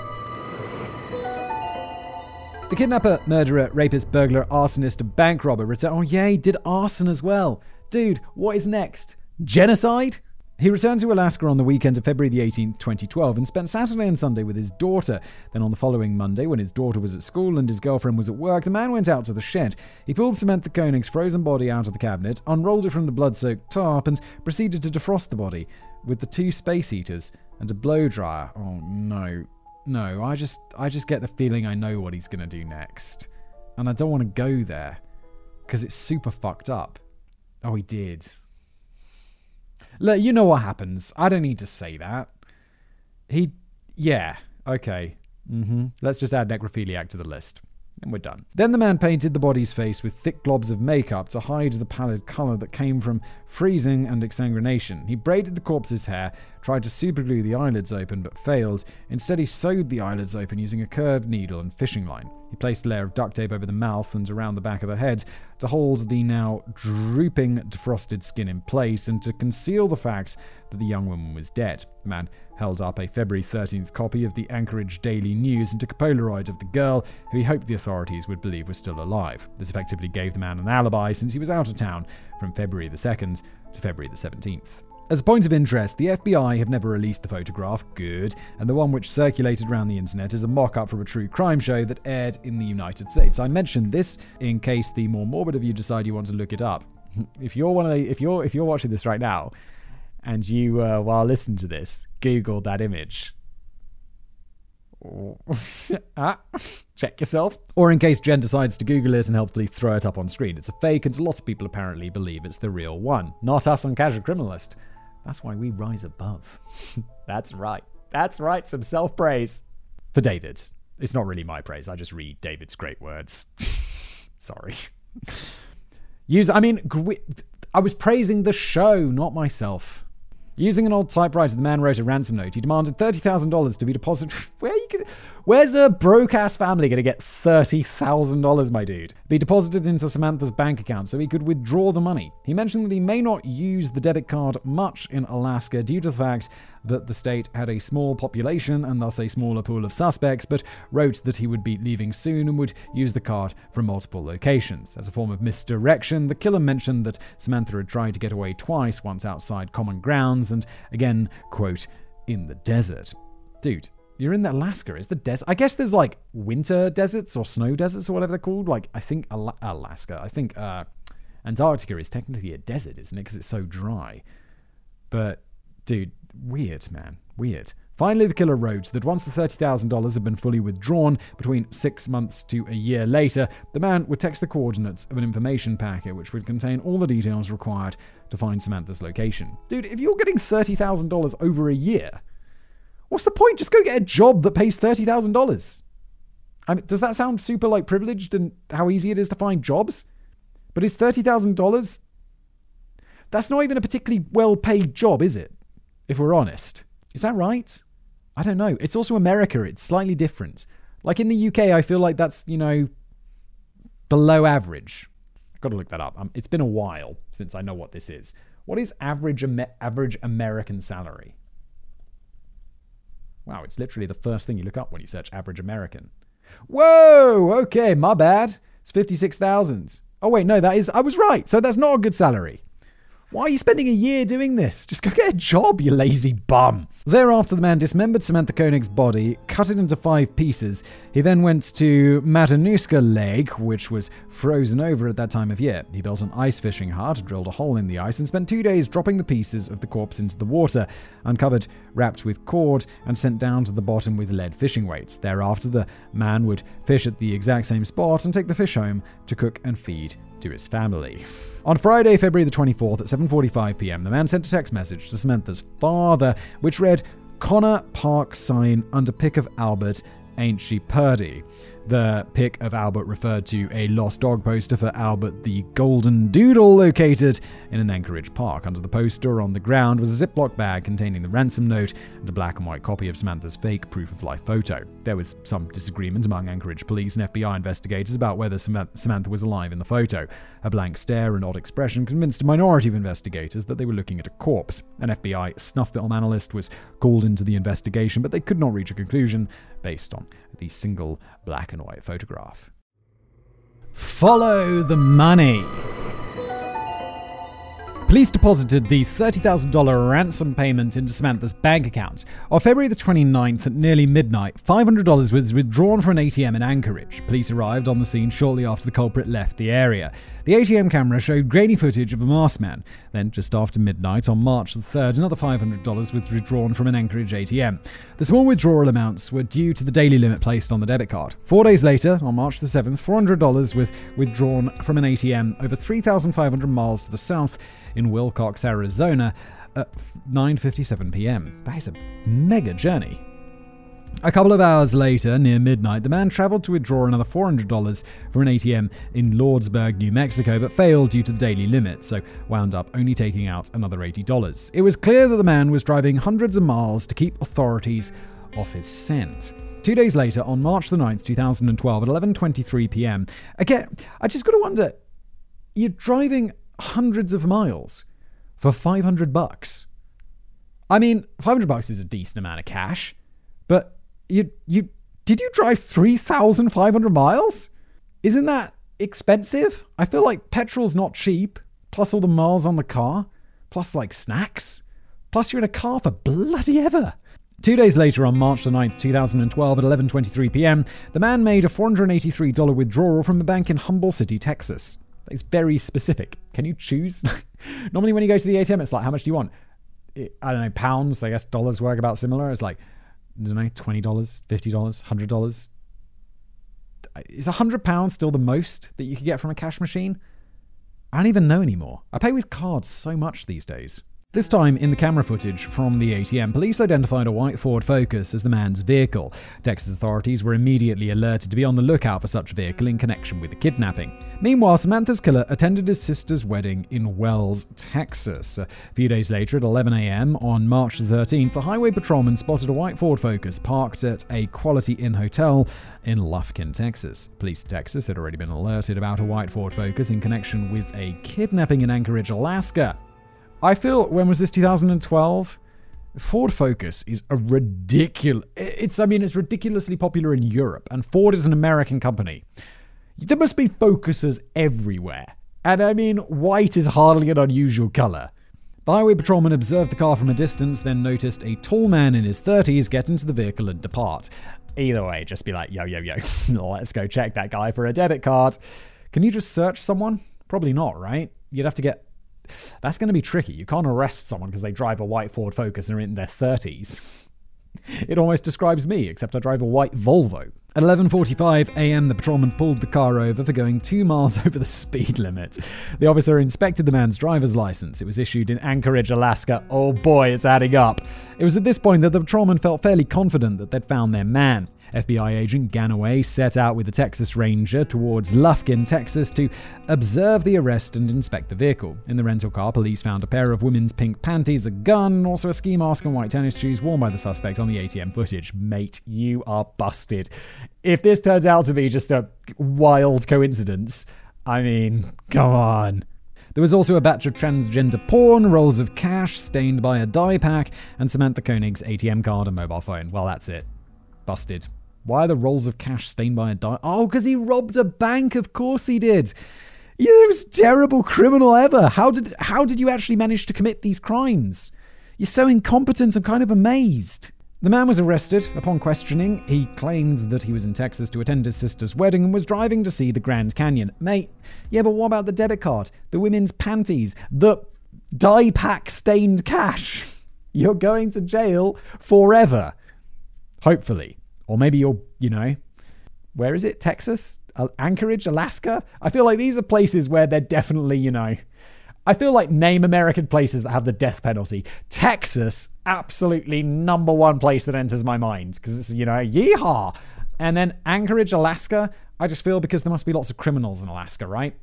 The kidnapper, murderer, rapist, burglar, arsonist, bank robber return. Oh, he did arson as well. Dude, what is next? Genocide? He returned to Alaska on the weekend of February the 18th, 2012, and spent Saturday and Sunday with his daughter. Then on the following Monday, when his daughter was at school and his girlfriend was at work, the man went out to the shed. He pulled Samantha Koenig's frozen body out of the cabinet, unrolled it from the blood soaked tarp, and proceeded to defrost the body with the two space heaters and a blow dryer. Oh no. No, I just I just get the feeling I know what he's to do next. And I don't want to go there because it's super fucked up. Oh, he did. Look, you know what happens. I don't need to say that. He, yeah, okay. Mm-hmm. Let's just add necrophiliac to the list. And we're done. Then the man painted the body's face with thick globs of makeup to hide the pallid color that came from freezing and exsanguination. He braided the corpse's hair, tried to superglue the eyelids open, but failed. Instead, he sewed the eyelids open using a curved needle and fishing line. He placed a layer of duct tape over the mouth and around the back of the head to hold the now drooping, defrosted skin in place and to conceal the fact that the young woman was dead. The man held up a February 13th copy of the Anchorage Daily News and took a Polaroid of the girl, who he hoped the authorities would believe was still alive. This effectively gave the man an alibi since he was out of town from February the 2nd to February the 17th. As a point of interest, the FBI have never released the photograph, good, and the one which circulated around the internet is a mock up from a true crime show that aired in the United States. I mentioned this in case the more morbid of you decide you want to look it up. If you're one of the, if you're if you're watching this right now, and you uh, while listening to this, Google that image. ah, check yourself. Or in case Jen decides to Google it and helpfully throw it up on screen. It's a fake, and lots of people apparently believe it's the real one. Not us on Casual Criminalist. That's why we rise above. That's right. That's right. Some self praise. For David. It's not really my praise. I just read David's great words. Sorry. Use, I mean, I was praising the show, not myself. Using an old typewriter, the man wrote a ransom note. He demanded $30,000 to be deposited. Where you can, Where's a broke ass family going to get $30,000, my dude? Be deposited into Samantha's bank account so he could withdraw the money. He mentioned that he may not use the debit card much in Alaska due to the fact that the state had a small population and thus a smaller pool of suspects, but wrote that he would be leaving soon and would use the card from multiple locations. As a form of misdirection, the killer mentioned that Samantha had tried to get away twice, once outside common grounds and again, quote, in the desert. Dude, you're in Alaska. It's the desert. I guess there's like winter deserts or snow deserts or whatever they're called. Like I think Al- Alaska. I think uh, Antarctica is technically a desert, isn't it? Because it's so dry. But dude, weird, man, weird. Finally, the killer wrote that once the $30,000 had been fully withdrawn, between six months to a year later, the man would text the coordinates of an information packet which would contain all the details required to find Samantha's location. Dude, if you're getting $30,000 over a year, What's the point? Just go get a job that pays thirty thousand dollars. I mean, does that sound super like privileged and how easy it is to find jobs? But is thirty thousand dollars? That's not even a particularly well-paid job, is it? If we're honest, is that right? I don't know. It's also America. It's slightly different. Like in the UK, I feel like that's you know below average. I've got to look that up. Um, it's been a while since I know what this is. What is average average American salary? Wow, it's literally the first thing you look up when you search average American. Whoa, okay, my bad. It's 56,000. Oh, wait, no, that is, I was right. So that's not a good salary. Why are you spending a year doing this? Just go get a job, you lazy bum. Thereafter, the man dismembered Samantha Koenig's body, cut it into five pieces. He then went to Matanuska Lake, which was frozen over at that time of year. He built an ice fishing hut, drilled a hole in the ice, and spent two days dropping the pieces of the corpse into the water, uncovered, wrapped with cord, and sent down to the bottom with lead fishing weights. Thereafter, the man would fish at the exact same spot and take the fish home to cook and feed to his family. On Friday, February the 24th at 7:45 p.m., the man sent a text message to Samantha's father which read Connor Park sign under pick of Albert ain't she purdy? The pic of Albert referred to a lost dog poster for Albert the Golden Doodle located in an Anchorage park. Under the poster on the ground was a Ziploc bag containing the ransom note and a black and white copy of Samantha's fake proof of life photo. There was some disagreement among Anchorage police and FBI investigators about whether Samantha was alive in the photo. Her blank stare and odd expression convinced a minority of investigators that they were looking at a corpse. An FBI snuff film analyst was called into the investigation, but they could not reach a conclusion based on the single black and white photograph. Follow the money. Police deposited the $30,000 ransom payment into Samantha's bank account. On February the 29th at nearly midnight, $500 was withdrawn from an ATM in Anchorage. Police arrived on the scene shortly after the culprit left the area. The ATM camera showed grainy footage of a masked man. Then, just after midnight on March the 3rd, another $500 was withdrawn from an Anchorage ATM. The small withdrawal amounts were due to the daily limit placed on the debit card. Four days later, on March the 7th, $400 was withdrawn from an ATM over 3,500 miles to the south in Willcox, Arizona at 9:57 p.m. That is a mega journey. A couple of hours later, near midnight, the man traveled to withdraw another $400 from an ATM in Lordsburg, New Mexico, but failed due to the daily limit, so wound up only taking out another $80. It was clear that the man was driving hundreds of miles to keep authorities off his scent. Two days later, on March the 9th, 2012, at 11.23 p.m., again, I just got to wonder, you're driving hundreds of miles for 500 bucks. I mean, 500 bucks is a decent amount of cash, but you, you, did you drive 3,500 miles? Isn't that expensive? I feel like petrol's not cheap, plus all the miles on the car, plus like snacks, plus you're in a car for bloody ever. Two days later, on March the 9th, 2012, at 11.23 p.m., the man made a $483 withdrawal from a bank in Humble City, Texas. It's very specific. Can you choose? Normally, when you go to the ATM, it's like, how much do you want? I don't know, pounds. I guess dollars work about similar. It's like, I don't know, $20, $50, $100. Is £100 still the most that you could get from a cash machine? I don't even know anymore. I pay with cards so much these days. This time, in the camera footage from the ATM, police identified a white Ford Focus as the man's vehicle. Texas authorities were immediately alerted to be on the lookout for such a vehicle in connection with the kidnapping. Meanwhile, Samantha's killer attended his sister's wedding in Wells, Texas. A few days later, at 11 a.m. on March 13th, a highway patrolman spotted a white Ford Focus parked at a Quality Inn hotel in Lufkin, Texas. Police in Texas had already been alerted about a white Ford Focus in connection with a kidnapping in Anchorage, Alaska. I feel when was this 2012? Ford Focus is a ridiculous. It's I mean it's ridiculously popular in Europe, and Ford is an American company. There must be Focuses everywhere, and I mean white is hardly an unusual color. The highway patrolman observed the car from a distance, then noticed a tall man in his 30s get into the vehicle and depart. Either way, just be like, yo, yo, yo, let's go check that guy for a debit card. Can you just search someone? Probably not, right? You'd have to get that's going to be tricky. You can't arrest someone because they drive a white Ford Focus and are in their 30s. It almost describes me, except I drive a white Volvo. At 11:45 a.m., the patrolman pulled the car over for going 2 miles over the speed limit. The officer inspected the man's driver's license. It was issued in Anchorage, Alaska. Oh boy, it's adding up. It was at this point that the patrolman felt fairly confident that they'd found their man. FBI agent Ganaway set out with the Texas Ranger towards Lufkin, Texas to observe the arrest and inspect the vehicle. In the rental car, police found a pair of women's pink panties, a gun, also a ski mask and white tennis shoes worn by the suspect on the ATM footage. Mate, you are busted. If this turns out to be just a wild coincidence, I mean, come on. There was also a batch of transgender porn, rolls of cash stained by a dye pack, and Samantha Koenig's ATM card and mobile phone. Well, that's it. Busted. Why are the rolls of cash stained by a dye? Oh, because he robbed a bank. Of course he did. You're the most terrible criminal ever. How did how did you actually manage to commit these crimes? You're so incompetent. I'm kind of amazed. The man was arrested. Upon questioning, he claimed that he was in Texas to attend his sister's wedding and was driving to see the Grand Canyon. Mate, yeah, but what about the debit card, the women's panties, the dye pack stained cash? You're going to jail forever. Hopefully. Or maybe you're, you know, where is it? Texas? Anchorage? Alaska? I feel like these are places where they're definitely, you know, I feel like name American places that have the death penalty. Texas, absolutely number one place that enters my mind because it's, you know, yeehaw. And then Anchorage, Alaska, I just feel because there must be lots of criminals in Alaska, right?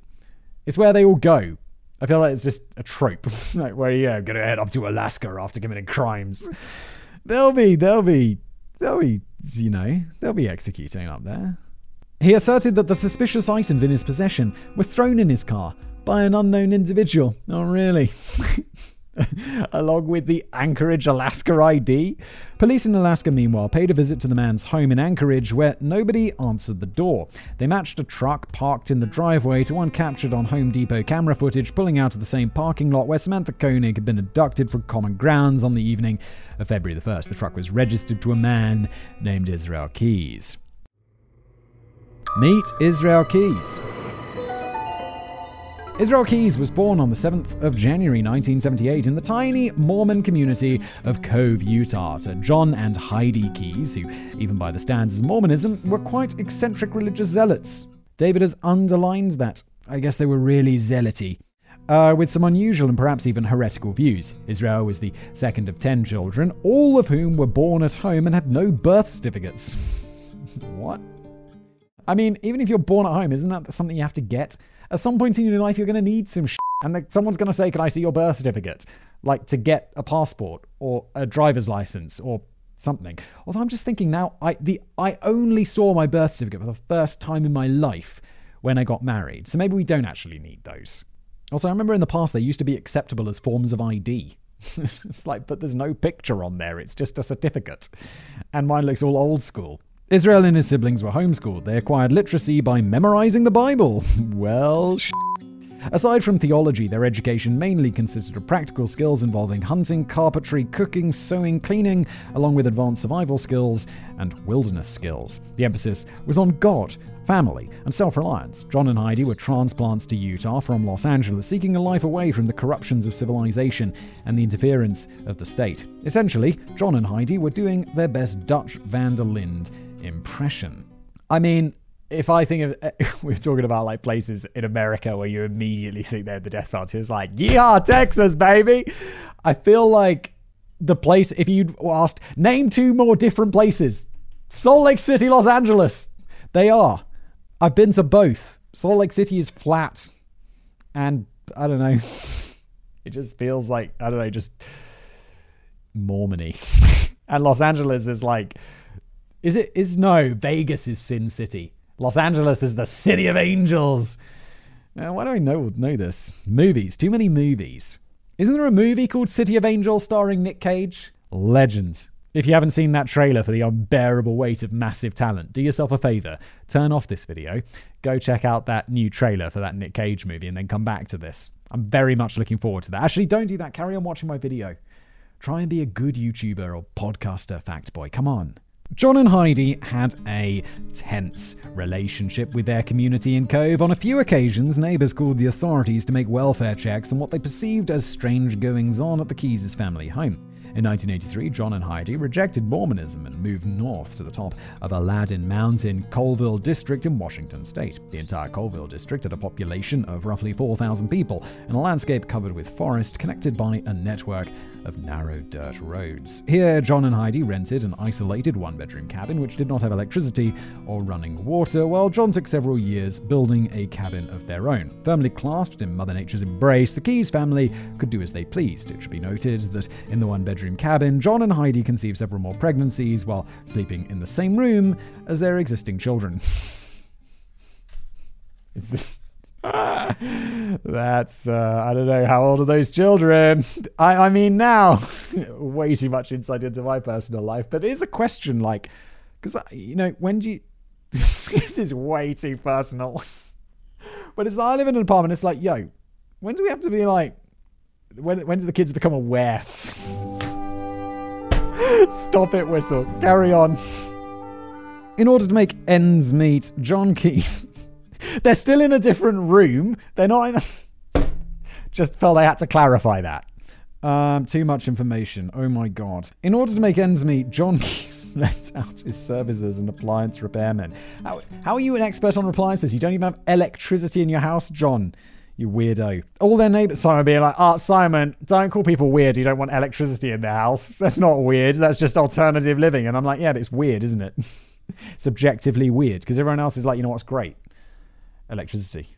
It's where they all go. I feel like it's just a trope, like where yeah, I'm gonna head up to Alaska after committing crimes. They'll be, they'll be, they'll be you know, they'll be executing up there. He asserted that the suspicious items in his possession were thrown in his car by an unknown individual. Oh, really? Along with the Anchorage, Alaska ID. Police in Alaska, meanwhile, paid a visit to the man's home in Anchorage where nobody answered the door. They matched a truck parked in the driveway to one captured on Home Depot camera footage pulling out of the same parking lot where Samantha Koenig had been abducted from common grounds on the evening of February the 1st. The truck was registered to a man named Israel Keyes. Meet Israel Keyes. Israel Keyes was born on the 7th of January 1978 in the tiny Mormon community of Cove, Utah, to John and Heidi Keyes, who, even by the standards of Mormonism, were quite eccentric religious zealots. David has underlined that. I guess they were really zealoty. Uh, with some unusual and perhaps even heretical views. Israel was the second of ten children, all of whom were born at home and had no birth certificates. what? I mean, even if you're born at home, isn't that something you have to get? At some point in your life, you're going to need some shit. And someone's going to say, Can I see your birth certificate? Like to get a passport or a driver's license or something. Although I'm just thinking now, I the I only saw my birth certificate for the first time in my life when I got married. So maybe we don't actually need those. Also, I remember in the past they used to be acceptable as forms of ID. it's like, but there's no picture on there. It's just a certificate. And mine looks all old school. Israel and his siblings were homeschooled. They acquired literacy by memorizing the Bible. well, sh- Aside from theology, their education mainly consisted of practical skills involving hunting, carpentry, cooking, sewing, cleaning, along with advanced survival skills and wilderness skills. The emphasis was on God, family, and self reliance. John and Heidi were transplants to Utah from Los Angeles, seeking a life away from the corruptions of civilization and the interference of the state. Essentially, John and Heidi were doing their best Dutch van der Linde impression. I mean, if I think of, we're talking about like places in America where you immediately think they're the death penalty, it's like, yeah, Texas, baby. I feel like the place, if you asked, name two more different places Salt Lake City, Los Angeles, they are. I've been to both. Salt Lake City is flat. And I don't know. it just feels like, I don't know, just Mormony. and Los Angeles is like, is it, is no, Vegas is Sin City. Los Angeles is the city of angels. Why do I know know this? Movies. Too many movies. Isn't there a movie called City of Angels starring Nick Cage? Legend. If you haven't seen that trailer for the unbearable weight of massive talent, do yourself a favor. Turn off this video. Go check out that new trailer for that Nick Cage movie and then come back to this. I'm very much looking forward to that. Actually, don't do that. Carry on watching my video. Try and be a good YouTuber or podcaster, fact boy. Come on. John and Heidi had a tense relationship with their community in Cove. On a few occasions, neighbors called the authorities to make welfare checks on what they perceived as strange goings on at the Keyes' family home. In 1983, John and Heidi rejected Mormonism and moved north to the top of Aladdin Mountain, Colville District in Washington state. The entire Colville District had a population of roughly 4,000 people and a landscape covered with forest connected by a network of narrow dirt roads. Here, John and Heidi rented an isolated one bedroom cabin which did not have electricity or running water, while John took several years building a cabin of their own. Firmly clasped in Mother Nature's embrace, the Keyes family could do as they pleased. It should be noted that in the one bedroom cabin, John and Heidi conceived several more pregnancies while sleeping in the same room as their existing children. Is this That's uh, I don't know how old are those children. I I mean now, way too much insight into my personal life, but it is a question like because you know when do you this is way too personal. but it's I live in an apartment. It's like yo, when do we have to be like when when do the kids become aware? Stop it, whistle. Carry on. In order to make ends meet, John Keyes they're still in a different room. They're not in the... Just felt I had to clarify that. Um, too much information. Oh my god. In order to make ends meet, John Keyes lent out his services as an appliance repairman. How, how are you an expert on appliances? You don't even have electricity in your house, John. You weirdo. All their neighbors, Simon being like, oh, Simon, don't call people weird. You don't want electricity in their house. That's not weird. That's just alternative living. And I'm like, yeah, but it's weird, isn't it? Subjectively weird. Because everyone else is like, you know what's great? Electricity.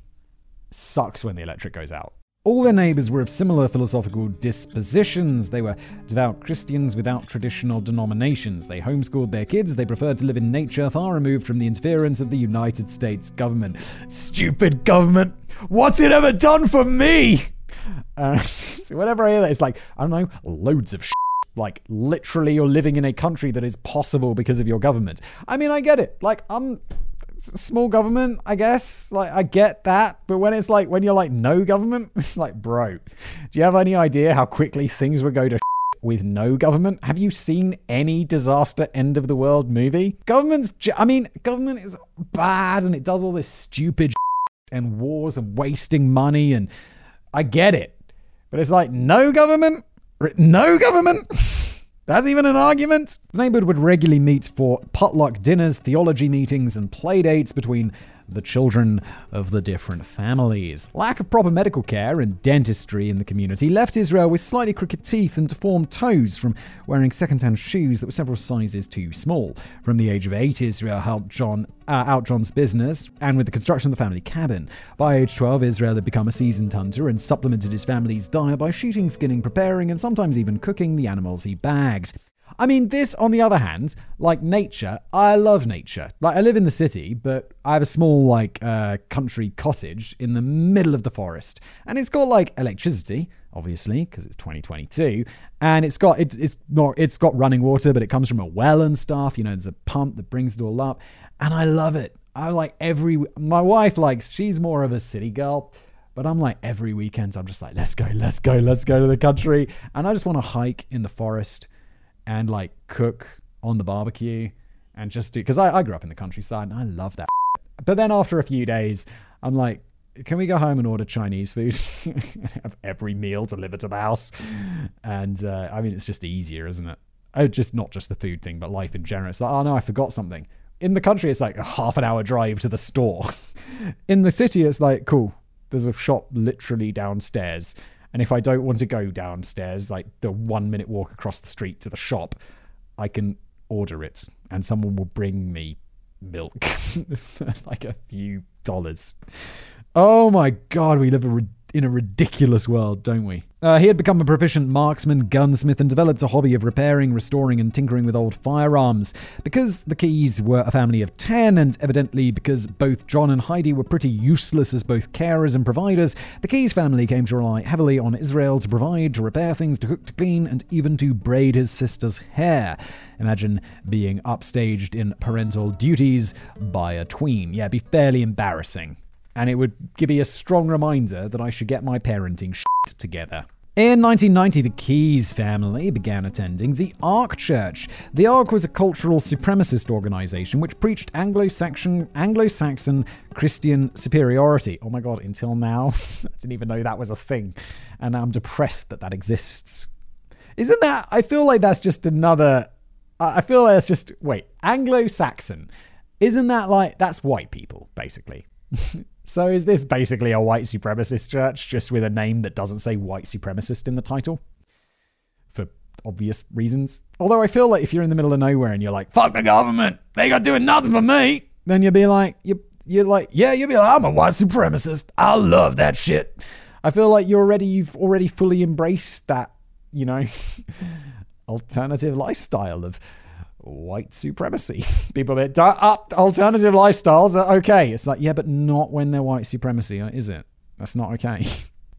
Sucks when the electric goes out. All their neighbors were of similar philosophical dispositions. They were devout Christians without traditional denominations. They homeschooled their kids. They preferred to live in nature, far removed from the interference of the United States government. Stupid government! What's it ever done for me? Uh, whenever I hear that, it's like, I don't know, loads of shit. Like, literally, you're living in a country that is possible because of your government. I mean, I get it. Like, I'm small government, I guess. Like, I get that. But when it's like, when you're like, no government, it's like, bro, do you have any idea how quickly things would go to with no government? Have you seen any disaster end of the world movie? Government's, I mean, government is bad and it does all this stupid and wars and wasting money. And I get it. But it's like, no government? No government? That's even an argument. The neighborhood would regularly meet for potluck dinners, theology meetings, and playdates between the children of the different families. Lack of proper medical care and dentistry in the community left Israel with slightly crooked teeth and deformed toes from wearing second-hand shoes that were several sizes too small. From the age of eight, Israel helped John uh, out John's business and with the construction of the family cabin. By age 12, Israel had become a seasoned hunter and supplemented his family's diet by shooting, skinning, preparing, and sometimes even cooking the animals he bagged. I mean, this, on the other hand, like nature, I love nature. Like, I live in the city, but I have a small, like, uh, country cottage in the middle of the forest. And it's got, like, electricity, obviously, because it's 2022. And it's got, it, it's not, it's got running water, but it comes from a well and stuff. You know, there's a pump that brings it all up. And I love it. I like every, my wife likes, she's more of a city girl. But I'm like every weekend, I'm just like, let's go, let's go, let's go to the country. And I just want to hike in the forest and like cook on the barbecue and just do because I, I grew up in the countryside and I love that. But then after a few days, I'm like, can we go home and order Chinese food? have every meal delivered to the house. And uh, I mean, it's just easier, isn't it? Oh, just not just the food thing, but life in general. It's like, oh no, I forgot something. In the country, it's like a half an hour drive to the store. in the city, it's like, cool, there's a shop literally downstairs. And if I don't want to go downstairs, like the one minute walk across the street to the shop, I can order it and someone will bring me milk like a few dollars. Oh my god, we live a in a ridiculous world, don't we? Uh, he had become a proficient marksman, gunsmith, and developed a hobby of repairing, restoring, and tinkering with old firearms. Because the Keyes were a family of ten, and evidently because both John and Heidi were pretty useless as both carers and providers, the Keyes family came to rely heavily on Israel to provide, to repair things, to cook, to clean, and even to braid his sister's hair. Imagine being upstaged in parental duties by a tween. Yeah, be fairly embarrassing and it would give me a strong reminder that I should get my parenting shit together. In 1990, the Keyes family began attending the Ark Church. The Ark was a cultural supremacist organization which preached Anglo-Saxon, Anglo-Saxon Christian superiority. Oh my god, until now, I didn't even know that was a thing. And I'm depressed that that exists. Isn't that, I feel like that's just another, I feel like that's just, wait, Anglo-Saxon. Isn't that like, that's white people, basically. So is this basically a white supremacist church just with a name that doesn't say white supremacist in the title? For obvious reasons. Although I feel like if you're in the middle of nowhere and you're like, fuck the government, they got doing nothing for me, then you'll be like, you you're like, yeah, you'll be like, I'm a white supremacist. I love that shit. I feel like you're already you've already fully embraced that, you know, alternative lifestyle of white supremacy. People that uh, alternative lifestyles are okay. It's like, yeah, but not when they're white supremacy, uh, is it? That's not okay.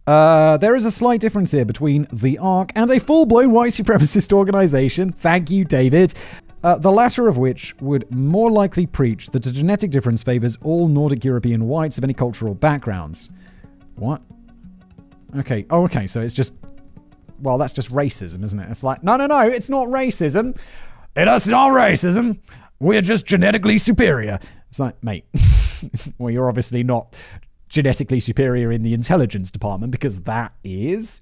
Uh, there is a slight difference here between the Ark and a full blown white supremacist organization. Thank you, David. Uh, the latter of which would more likely preach that a genetic difference favors all Nordic European whites of any cultural backgrounds. What? Okay. Oh, okay. So it's just. Well, that's just racism, isn't it? It's like, no, no, no, it's not racism. It's not oh, racism. We're just genetically superior. It's like, mate, well, you're obviously not genetically superior in the intelligence department because that is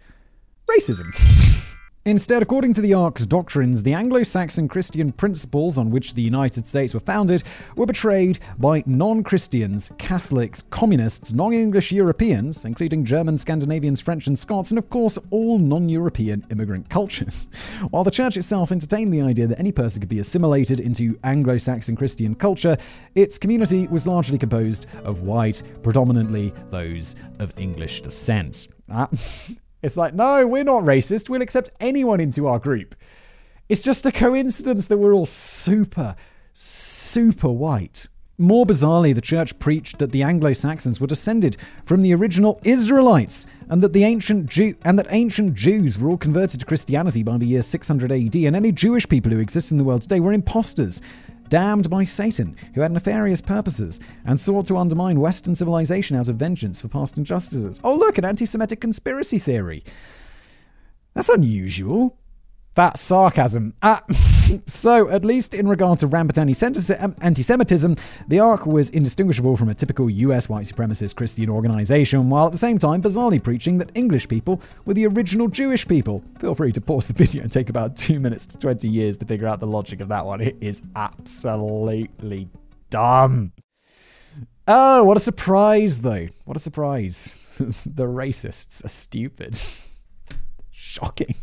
racism. Instead, according to the Ark's doctrines, the Anglo Saxon Christian principles on which the United States were founded were betrayed by non Christians, Catholics, communists, non English Europeans, including Germans, Scandinavians, French, and Scots, and of course, all non European immigrant cultures. While the church itself entertained the idea that any person could be assimilated into Anglo Saxon Christian culture, its community was largely composed of white, predominantly those of English descent. Ah, It's like, no, we're not racist. We'll accept anyone into our group. It's just a coincidence that we're all super, super white. More bizarrely, the church preached that the Anglo-Saxons were descended from the original Israelites, and that the ancient Jew- and that ancient Jews were all converted to Christianity by the year 600 AD, and any Jewish people who exist in the world today were imposters damned by Satan, who had nefarious purposes and sought to undermine Western civilization out of vengeance for past injustices. Oh, look, an anti Semitic conspiracy theory. That's unusual. That's sarcasm. Ah, so, at least in regard to rampant anti Semitism, um, the Ark was indistinguishable from a typical US white supremacist Christian organization, while at the same time bizarrely preaching that English people were the original Jewish people. Feel free to pause the video and take about 2 minutes to 20 years to figure out the logic of that one. It is absolutely dumb. Oh, what a surprise, though. What a surprise. the racists are stupid. Shocking.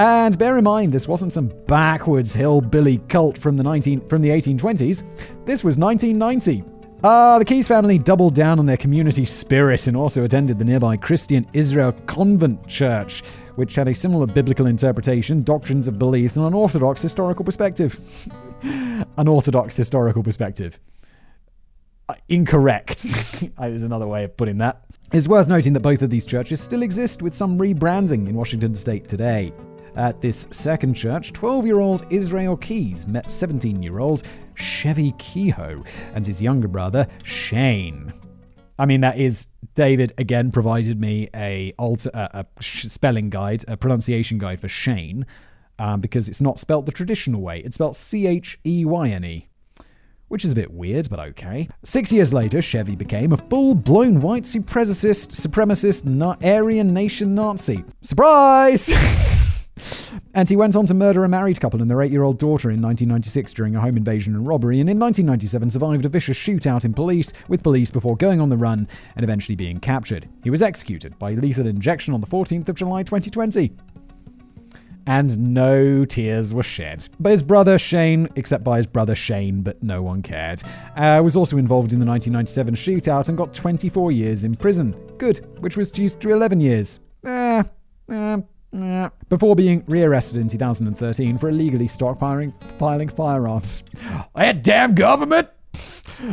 And bear in mind, this wasn't some backwards hillbilly cult from the 19 from the 1820s. This was 1990. Uh, the Keyes family doubled down on their community spirit and also attended the nearby Christian Israel Covenant Church, which had a similar biblical interpretation, doctrines of belief, and an orthodox historical perspective. an orthodox historical perspective. Uh, incorrect is another way of putting that. It's worth noting that both of these churches still exist with some rebranding in Washington state today. At this second church, 12 year old Israel Keyes met 17 year old Chevie Kehoe and his younger brother Cheyne. I mean, that is David again provided me a, alter, a spelling guide, a pronunciation guide for Cheyne, um, because it's not spelt the traditional way. It's spelt C H E Y N E which is a bit weird, but okay. Six years later, Chevie became a full blown white supremacist, supremacist, na- Aryan nation Nazi. Surprise! and he went on to murder a married couple and their eight year old daughter in 1996 during a home invasion and robbery, and in 1997 survived a vicious shootout in police with police before going on the run and eventually being captured. He was executed by lethal injection on the 14th of July 2020 and no tears were shed. By his brother Cheyne, except by his brother Cheyne, but no one cared. Uh, was also involved in the 1997 shootout and got 24 years in prison. Good, which was reduced to 11 years. Eh, eh. Before being rearrested in 2013 for illegally stockpiling piling firearms. That damn government!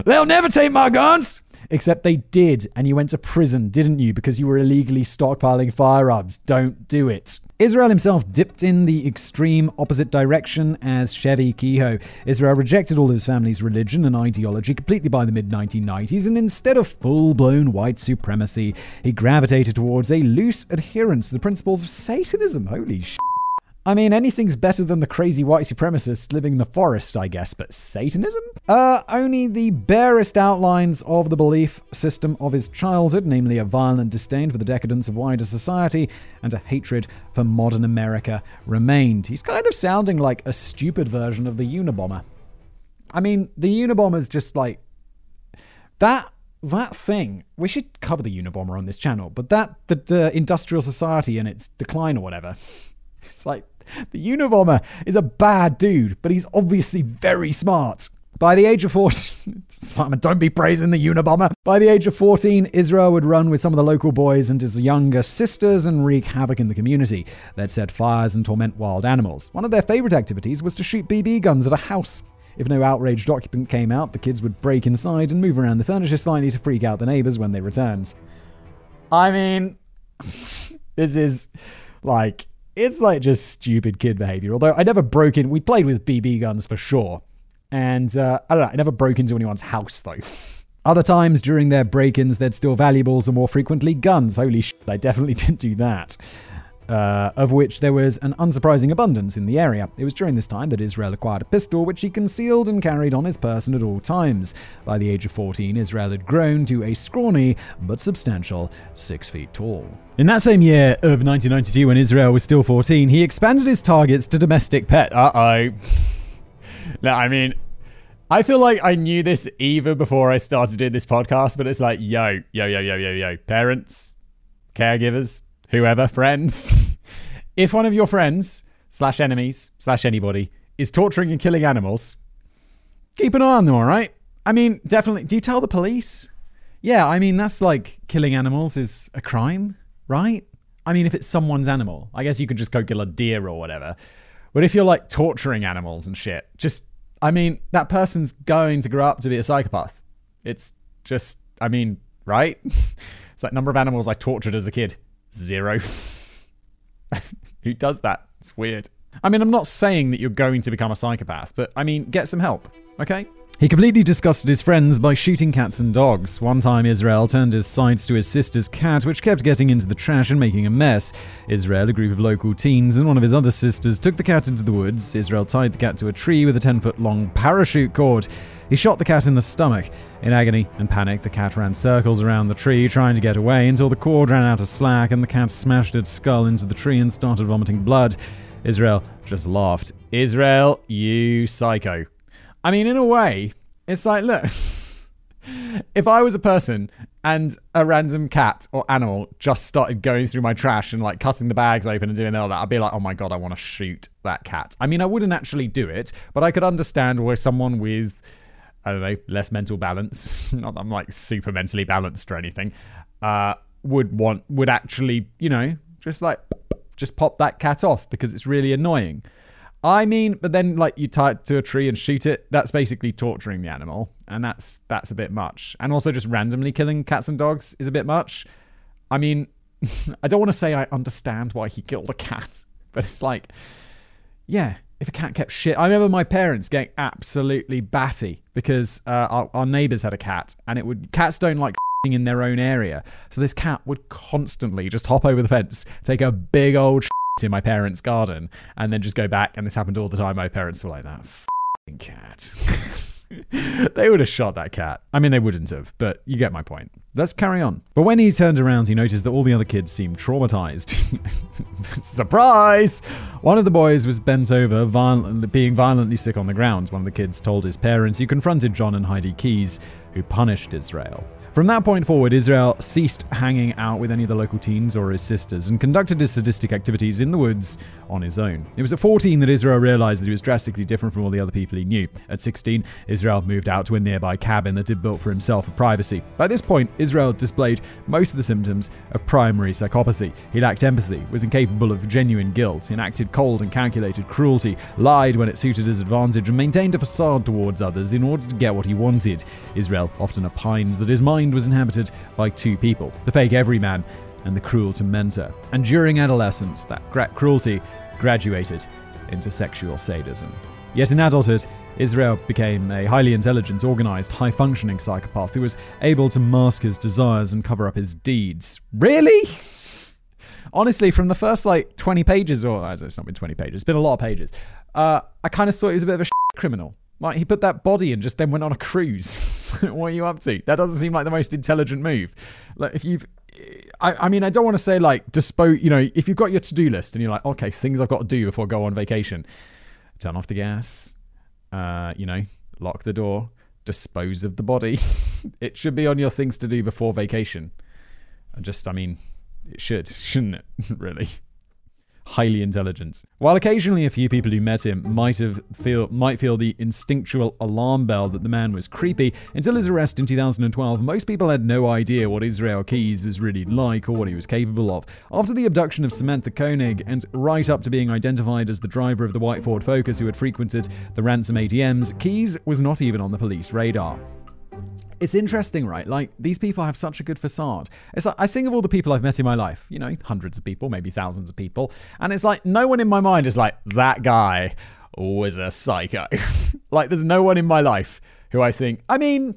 They'll never take my guns! Except they did, and you went to prison, didn't you? Because you were illegally stockpiling firearms. Don't do it. Israel himself dipped in the extreme opposite direction as Chevie Kehoe. Israel rejected all his family's religion and ideology completely by the mid 1990s, and instead of full blown white supremacy, he gravitated towards a loose adherence to the principles of Satanism. Holy shit. I mean, anything's better than the crazy white supremacists living in the forest, I guess, but Satanism? Uh, only the barest outlines of the belief system of his childhood, namely a violent disdain for the decadence of wider society and a hatred for modern America, remained. He's kind of sounding like a stupid version of the Unabomber. I mean, the Unabomber's just like. That that thing, we should cover the Unabomber on this channel, but that, the uh, industrial society and its decline or whatever, it's like the Unabomber is a bad dude, but he's obviously very smart. By the age of 14, Simon, don't be praising the Unabomber. By the age of 14, Israel would run with some of the local boys and his younger sisters and wreak havoc in the community. They'd set fires and torment wild animals. One of their favorite activities was to shoot BB guns at a house. If no outraged occupant came out, the kids would break inside and move around the furniture slightly to freak out the neighbors when they returned. I mean, this is like it's like just stupid kid behavior. Although I never broke in. We played with BB guns for sure. And uh, I don't know, I never broke into anyone's house though. Other times during their break ins, they'd steal valuables and more frequently guns. Holy shit, I definitely didn't do that uh, of which there was an unsurprising abundance in the area. It was during this time that Israel acquired a pistol, which he concealed and carried on his person at all times. By the age of 14, Israel had grown to a scrawny but substantial six feet tall. In that same year of 1992, when Israel was still 14, he expanded his targets to domestic pet. Uh oh. no, I mean, I feel like I knew this even before I started doing this podcast, but it's like, yo, yo, yo, yo, yo, yo, parents, caregivers, whoever, friends, if one of your friends slash enemies slash anybody is torturing and killing animals, keep an eye on them, all right? I mean, definitely. Do you tell the police? Yeah, I mean, that's like killing animals is a crime, right? I mean, if it's someone's animal, I guess you could just go kill a deer or whatever. But if you're like torturing animals and shit, just, I mean, that person's going to grow up to be a psychopath. It's just, I mean, right? it's that number of animals I tortured as a kid. Zero. Who does that? It's weird. I mean, I'm not saying that you're going to become a psychopath, but I mean, get some help, okay? He completely disgusted his friends by shooting cats and dogs. One time, Israel turned his sights to his sister's cat, which kept getting into the trash and making a mess. Israel, a group of local teens, and one of his other sisters took the cat into the woods. Israel tied the cat to a tree with a 10 foot long parachute cord. He shot the cat in the stomach. In agony and panic, the cat ran circles around the tree, trying to get away until the cord ran out of slack and the cat smashed its skull into the tree and started vomiting blood. Israel just laughed. Israel, you psycho. I mean, in a way, it's like, look, if I was a person and a random cat or animal just started going through my trash and like cutting the bags open and doing all that, I'd be like, oh my god, I want to shoot that cat. I mean, I wouldn't actually do it, but I could understand where someone with I don't know, less mental balance, not that I'm like super mentally balanced or anything, uh, would want, would actually, you know, just like, just pop that cat off because it's really annoying. I mean, but then like you tie it to a tree and shoot it, that's basically torturing the animal. And that's that's a bit much. And also just randomly killing cats and dogs is a bit much. I mean, I don't want to say I understand why he killed a cat, but it's like, yeah, if a cat kept shit. I remember my parents getting absolutely batty because uh, our, our neighbors had a cat, and it would cats don't like in their own area, so this cat would constantly just hop over the fence, take a big old in my parents' garden, and then just go back. And this happened all the time. My parents were like that cat. they would have shot that cat. I mean, they wouldn't have, but you get my point. Let's carry on. But when he turned around, he noticed that all the other kids seemed traumatized. Surprise! One of the boys was bent over, being violently sick on the ground. One of the kids told his parents, who confronted John and Heidi Keyes, who punished Israel. From that point forward, Israel ceased hanging out with any of the local teens or his sisters and conducted his sadistic activities in the woods on his own. It was at 14 that Israel realized that he was drastically different from all the other people he knew. At 16, Israel moved out to a nearby cabin that he'd built for himself for privacy. By this point, Israel displayed most of the symptoms of primary psychopathy. He lacked empathy, was incapable of genuine guilt, enacted cold and calculated cruelty, lied when it suited his advantage, and maintained a facade towards others in order to get what he wanted. Israel often opined that his mind was inhabited by two people the fake everyman and the cruel tormentor. And during adolescence, that cruelty graduated into sexual sadism. Yet in adulthood, Israel became a highly intelligent, organized, high functioning psychopath who was able to mask his desires and cover up his deeds. Really? Honestly, from the first like 20 pages, or it's not been 20 pages, it's been a lot of pages, uh, I kind of thought he was a bit of a criminal. Like he put that body and just then went on a cruise. what are you up to? That doesn't seem like the most intelligent move. Like if you've I, I mean, I don't want to say like dispose. You know, if you've got your to-do list and you're like, okay, things I've got to do before I go on vacation, turn off the gas. Uh, you know, lock the door, dispose of the body. it should be on your things to do before vacation. Just, I mean, it should, shouldn't it? really highly intelligent. While occasionally a few people who met him might have feel might feel the instinctual alarm bell that the man was creepy, until his arrest in 2012, most people had no idea what Israel Keyes was really like or what he was capable of. After the abduction of Samantha Koenig, and right up to being identified as the driver of the white Ford Focus who had frequented the ransom ATMs, Keyes was not even on the police radar it's interesting, right? Like these people have such a good facade. It's like I think of all the people I've met in my life, you know, hundreds of people, maybe thousands of people, and it's like no one in my mind is like that guy was a psycho. like there's no one in my life who I think. I mean,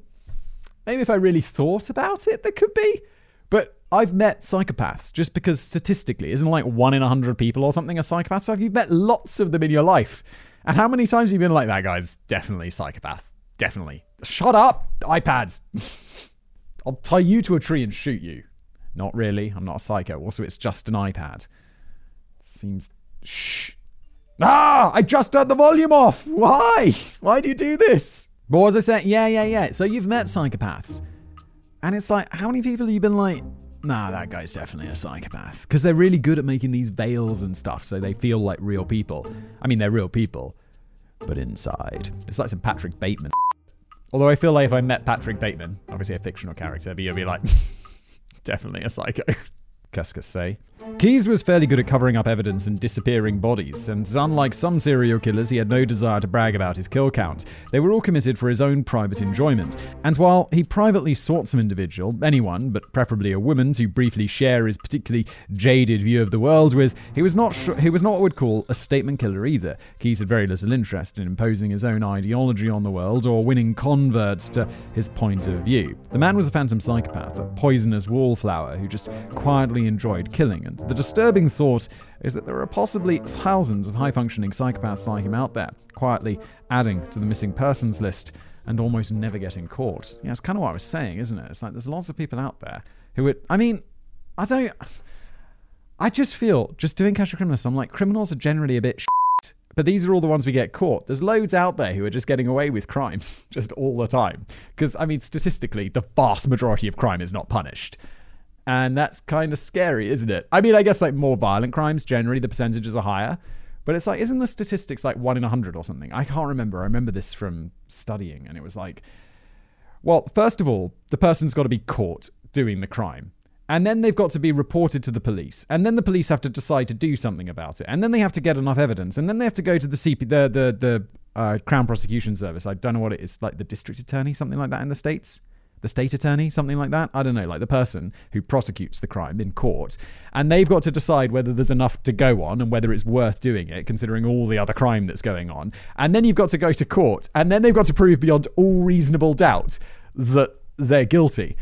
maybe if I really thought about it, there could be, but I've met psychopaths just because statistically, isn't like one in a hundred people or something a psychopath. So if you've met lots of them in your life, and how many times have you been like that guy's definitely psychopath? Definitely. Shut up, iPads. I'll tie you to a tree and shoot you. Not really. I'm not a psycho. Also, it's just an iPad. Seems. Shh. Ah! I just turned the volume off. Why? Why do you do this? But was I saying? Yeah, yeah, yeah. So you've met psychopaths, and it's like, how many people have you been like? Nah, that guy's definitely a psychopath. Because they're really good at making these veils and stuff, so they feel like real people. I mean, they're real people, but inside. It's like some Patrick Bateman. Although I feel like if I met Patrick Bateman, obviously a fictional character, but you'd be like, definitely a psycho. Cuscus say. Keyes was fairly good at covering up evidence and disappearing bodies, and unlike some serial killers, he had no desire to brag about his kill count. They were all committed for his own private enjoyment. And while he privately sought some individual, anyone, but preferably a woman, to briefly share his particularly jaded view of the world with, he was not sh- he was not what would call a statement killer either. Keyes had very little interest in imposing his own ideology on the world or winning converts to his point of view. The man was a phantom psychopath, a poisonous wallflower who just quietly enjoyed killing and the disturbing thought is that there are possibly thousands of high functioning psychopaths like him out there, quietly adding to the missing persons list and almost never getting caught. Yeah, it's kind of what I was saying, isn't it? It's like there's lots of people out there who would. I mean, I don't. I just feel, just doing Catch a Criminal, I'm like, criminals are generally a bit but these are all the ones we get caught. There's loads out there who are just getting away with crimes just all the time. Because, I mean, statistically, the vast majority of crime is not punished. And that's kind of scary, isn't it? I mean, I guess like more violent crimes, generally the percentages are higher. But it's like, isn't the statistics like one in a hundred or something? I can't remember. I remember this from studying, and it was like, well, first of all, the person's got to be caught doing the crime. And then they've got to be reported to the police. And then the police have to decide to do something about it. And then they have to get enough evidence. And then they have to go to the CP, the, the, the uh, Crown Prosecution Service. I don't know what it is, like the district attorney, something like that in the States the state attorney, something like that. I don't know, like the person who prosecutes the crime in court. And they've got to decide whether there's enough to go on and whether it's worth doing it, considering all the other crime that's going on. And then you've got to go to court, and then they've got to prove beyond all reasonable doubt that they're guilty.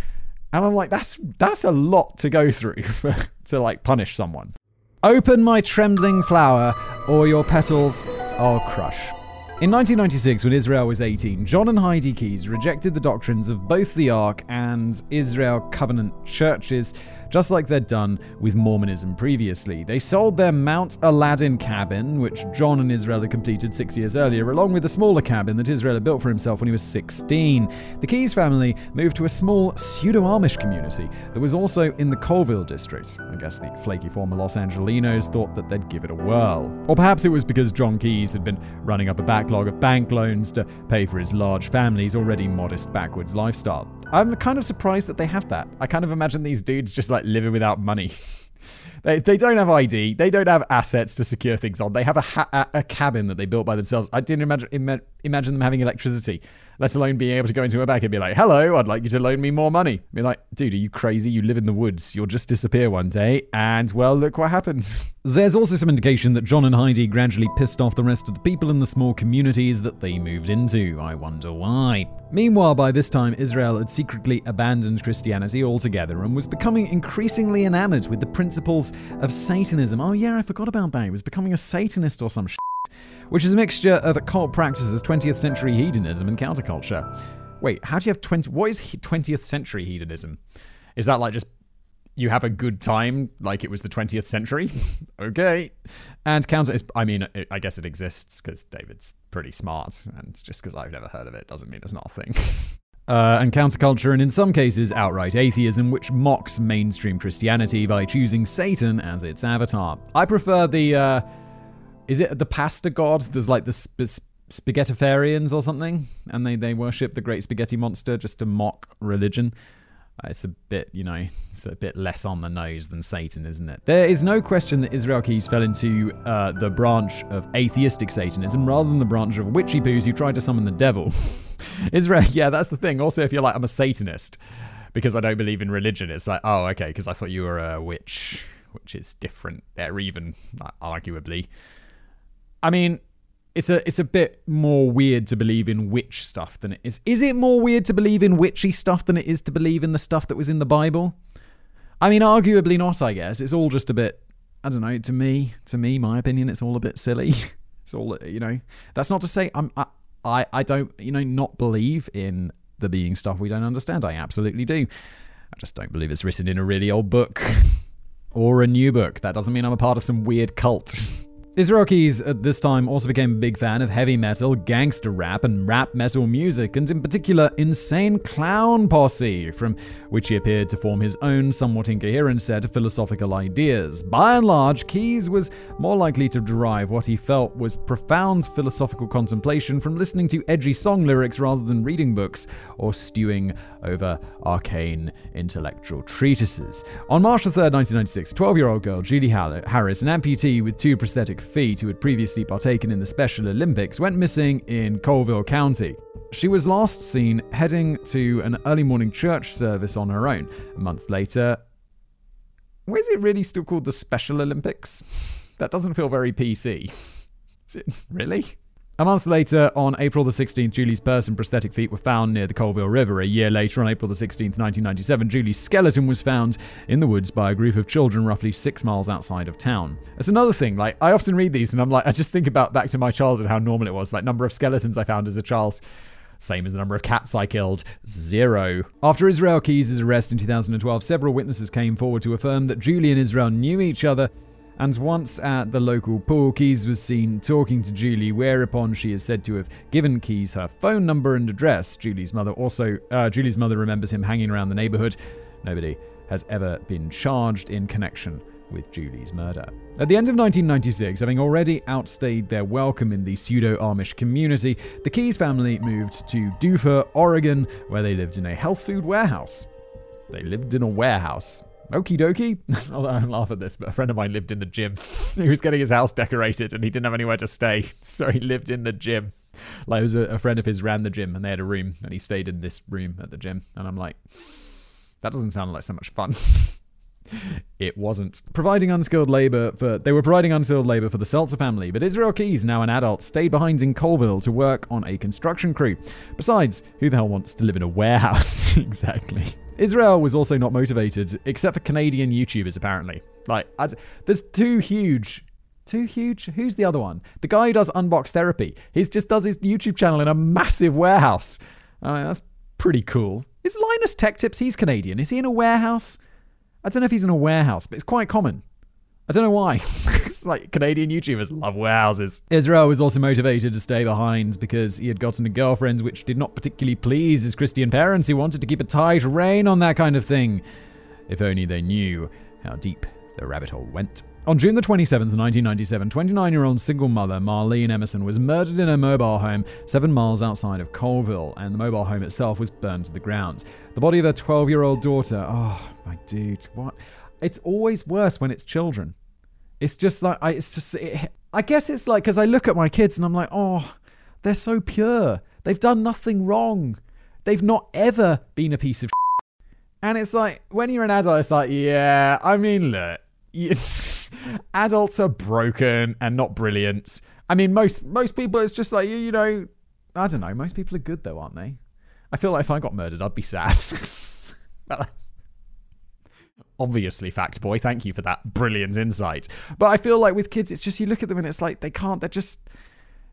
And I'm like, that's that's a lot to go through for, to like punish someone. Open my trembling flower, or your petals I'll crush. In 1996, when Israel was 18, John and Heidi Keyes rejected the doctrines of both the Ark and Israel Covenant churches just like they'd done with Mormonism previously. They sold their Mount Aladdin cabin, which John and Israel had completed six years earlier, along with a smaller cabin that Israel had built for himself when he was 16. The Keyes family moved to a small pseudo Amish community that was also in the Colville district. I guess the flaky former Los Angelinos thought that they'd give it a whirl. Or perhaps it was because John Keyes had been running up a backlog of bank loans to pay for his large family's already modest backwards lifestyle. I'm kind of surprised that they have that. I kind of imagine these dudes just like living without money. they, they don't have ID. They don't have assets to secure things on. They have a, ha- a cabin that they built by themselves. I didn't imagine Im- imagine them having electricity let alone being able to go into a bank and be like, hello, I'd like you to loan me more money. Be like, dude, are you crazy? You live in the woods. You'll just disappear one day. And well, look what happens. There's also some indication that John and Heidi gradually pissed off the rest of the people in the small communities that they moved into. I wonder why. Meanwhile, by this time, Israel had secretly abandoned Christianity altogether and was becoming increasingly enamored with the principles of Satanism. Oh, yeah, I forgot about that. He was becoming a Satanist or some shit which is a mixture of occult practices, 20th century hedonism, and counterculture. Wait, how do you have 20? What is 20th century hedonism? Is that like just you have a good time like it was the 20th century? okay. And counter is, I mean, I guess it exists because David's pretty smart, and just because I've never heard of it doesn't mean it's not a thing. Uh, and counterculture, and in some cases, outright atheism, which mocks mainstream Christianity by choosing Satan as its avatar. I prefer the uh, is it the pasta god? There's like the sp- spaghettifarians or something, and they they worship the great spaghetti monster just to mock religion. Uh, it's a bit, you know, it's a bit less on the nose than Satan, isn't it? There is no question that Israel Keyes fell into uh, the branch of atheistic Satanism rather than the branch of witchy poos who tried to summon the devil. Israel, yeah, that's the thing. Also, if you're like, I'm a Satanist because I don't believe in religion, it's like, oh, okay, because I thought you were a witch, which is different there, even arguably. I mean, it's a it's a bit more weird to believe in witch stuff than it is. Is it more weird to believe in witchy stuff than it is to believe in the stuff that was in the Bible? I mean, arguably not. I guess it's all just a bit. I don't know. To me, to me, my opinion, it's all a bit silly. it's all you know. That's not to say I'm. I, I I don't you know not believe in the being stuff we don't understand. I absolutely do. I just don't believe it's written in a really old book or a new book. That doesn't mean I'm a part of some weird cult. Israel Keyes at this time also became a big fan of heavy metal, gangster rap, and rap metal music, and in particular, Insane Clown Posse, from which he appeared to form his own somewhat incoherent set of philosophical ideas. By and large, Keyes was more likely to derive what he felt was profound philosophical contemplation from listening to edgy song lyrics rather than reading books or stewing over arcane intellectual treatises. On March 3, 1996, 12 year old girl Julie Harris, an amputee with two prosthetic feet who had previously partaken in the Special Olympics, went missing in Colville County. She was last seen heading to an early morning church service on her own. A month later, is it really still called the Special Olympics? That doesn't feel very PC. Is it really? A month later, on April the 16th, Julie's purse and prosthetic feet were found near the Colville River. A year later, on April the 16th, 1997, Julie's skeleton was found in the woods by a group of children roughly six miles outside of town. That's another thing. Like, I often read these and I'm like, I just think about back to my childhood, how normal it was. Like, number of skeletons I found as a child. Same as the number of cats I killed. Zero. After Israel Keyes' arrest in 2012, several witnesses came forward to affirm that Julie and Israel knew each other and once at the local pool, Keyes was seen talking to Julie, whereupon she is said to have given Keyes her phone number and address. Julie's mother also, uh, Julie's mother remembers him hanging around the neighborhood. Nobody has ever been charged in connection with Julie's murder. At the end of 1996, having already outstayed their welcome in the pseudo Amish community, the Keyes family moved to Dufur, Oregon, where they lived in a health food warehouse. They lived in a warehouse. Okie dokie. I laugh at this, but a friend of mine lived in the gym. he was getting his house decorated and he didn't have anywhere to stay, so he lived in the gym. Like, it was a, a friend of his ran the gym and they had a room and he stayed in this room at the gym. And I'm like, that doesn't sound like so much fun. it wasn't. Providing unskilled labor for they were providing unskilled labor for the Seltzer family, but Israel Keyes, now an adult, stayed behind in Colville to work on a construction crew. Besides, who the hell wants to live in a warehouse? exactly. Israel was also not motivated, except for Canadian YouTubers, apparently. Like, there's two huge too huge. Who's the other one? The guy who does unbox therapy. He just does his YouTube channel in a massive warehouse. That's pretty cool. Is Linus Tech Tips? He's Canadian. Is he in a warehouse? I don't know if he's in a warehouse, but it's quite common. I don't know why. it's like Canadian YouTubers love warehouses. Israel was also motivated to stay behind because he had gotten a girlfriend which did not particularly please his Christian parents who wanted to keep a tight rein on that kind of thing. If only they knew how deep the rabbit hole went. On June the 27th, 1997, 29 year old single mother Marlene Emerson was murdered in her mobile home seven miles outside of Colville, and the mobile home itself was burned to the ground. The body of her 12 year old daughter, oh my dude, what? It's always worse when it's children. It's just like, I, it's just, it, I guess it's like, because I look at my kids and I'm like, oh, they're so pure. They've done nothing wrong. They've not ever been a piece of And it's like, when you're an adult, it's like, yeah, I mean, look, adults are broken and not brilliant. I mean, most most people, it's just like you, you know. I don't know. Most people are good though, aren't they? I feel like if I got murdered, I'd be sad. Obviously, fact boy. Thank you for that brilliant insight. But I feel like with kids, it's just you look at them and it's like they can't. They're just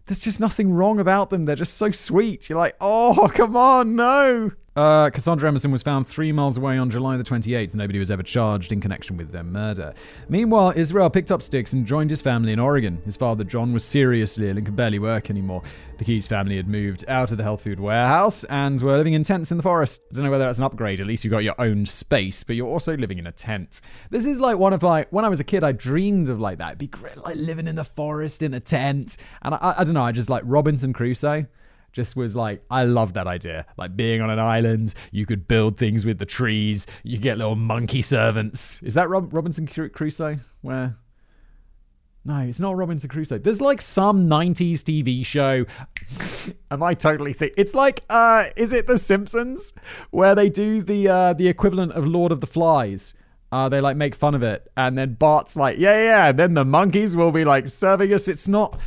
there's just nothing wrong about them. They're just so sweet. You're like, oh, come on, no. Uh, Cassandra Emerson was found three miles away on July the 28th. Nobody was ever charged in connection with their murder. Meanwhile, Israel picked up sticks and joined his family in Oregon. His father, John, was seriously ill and could barely work anymore. The Keyes family had moved out of the health food warehouse and were living in tents in the forest. I don't know whether that's an upgrade. At least you've got your own space, but you're also living in a tent. This is like one of like when I was a kid, I dreamed of like that. It'd be great, like living in the forest in a tent. And I, I, I don't know, I just like Robinson Crusoe just was like I love that idea. Like being on an island, you could build things with the trees. You get little monkey servants. Is that Rob- Robinson Crusoe? Where? No, it's not Robinson Crusoe. There's like some 90s TV show. Am I totally think it's like uh is it The Simpsons where they do the uh the equivalent of Lord of the Flies? Uh, they like make fun of it, and then Bart's like, yeah, yeah. Then the monkeys will be like serving us. It's not.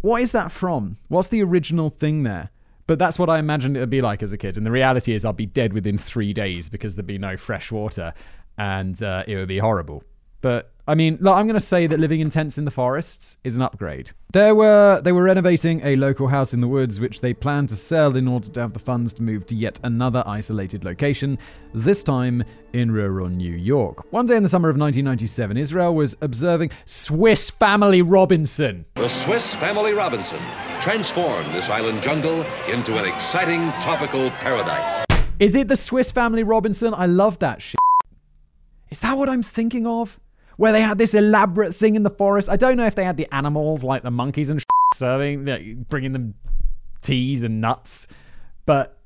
What is that from? What's the original thing there? But that's what I imagined it would be like as a kid. And the reality is, I'll be dead within three days because there'd be no fresh water and uh, it would be horrible. But I mean, look, I'm going to say that living in tents in the forests is an upgrade. There were they were renovating a local house in the woods, which they planned to sell in order to have the funds to move to yet another isolated location. This time in rural New York. One day in the summer of 1997, Israel was observing Swiss Family Robinson. The Swiss Family Robinson transformed this island jungle into an exciting tropical paradise. Is it the Swiss Family Robinson? I love that shit. Is that what I'm thinking of? Where they had this elaborate thing in the forest. I don't know if they had the animals like the monkeys and serving, bringing them teas and nuts, but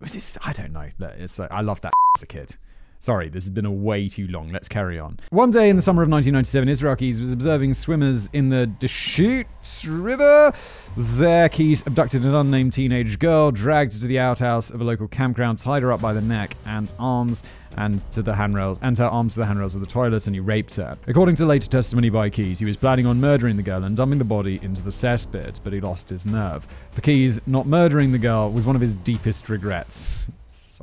was this? I don't know. It's I loved that as a kid. Sorry, this has been a way too long. Let's carry on. One day in the summer of 1997, Israel was observing swimmers in the Deschutes River. There, Keyes abducted an unnamed teenage girl, dragged her to the outhouse of a local campground, tied her up by the neck and arms and to the handrails and her arms to the handrails of the toilet, and he raped her. According to later testimony by Keyes, he was planning on murdering the girl and dumping the body into the cesspit, but he lost his nerve. For Keyes, not murdering the girl was one of his deepest regrets.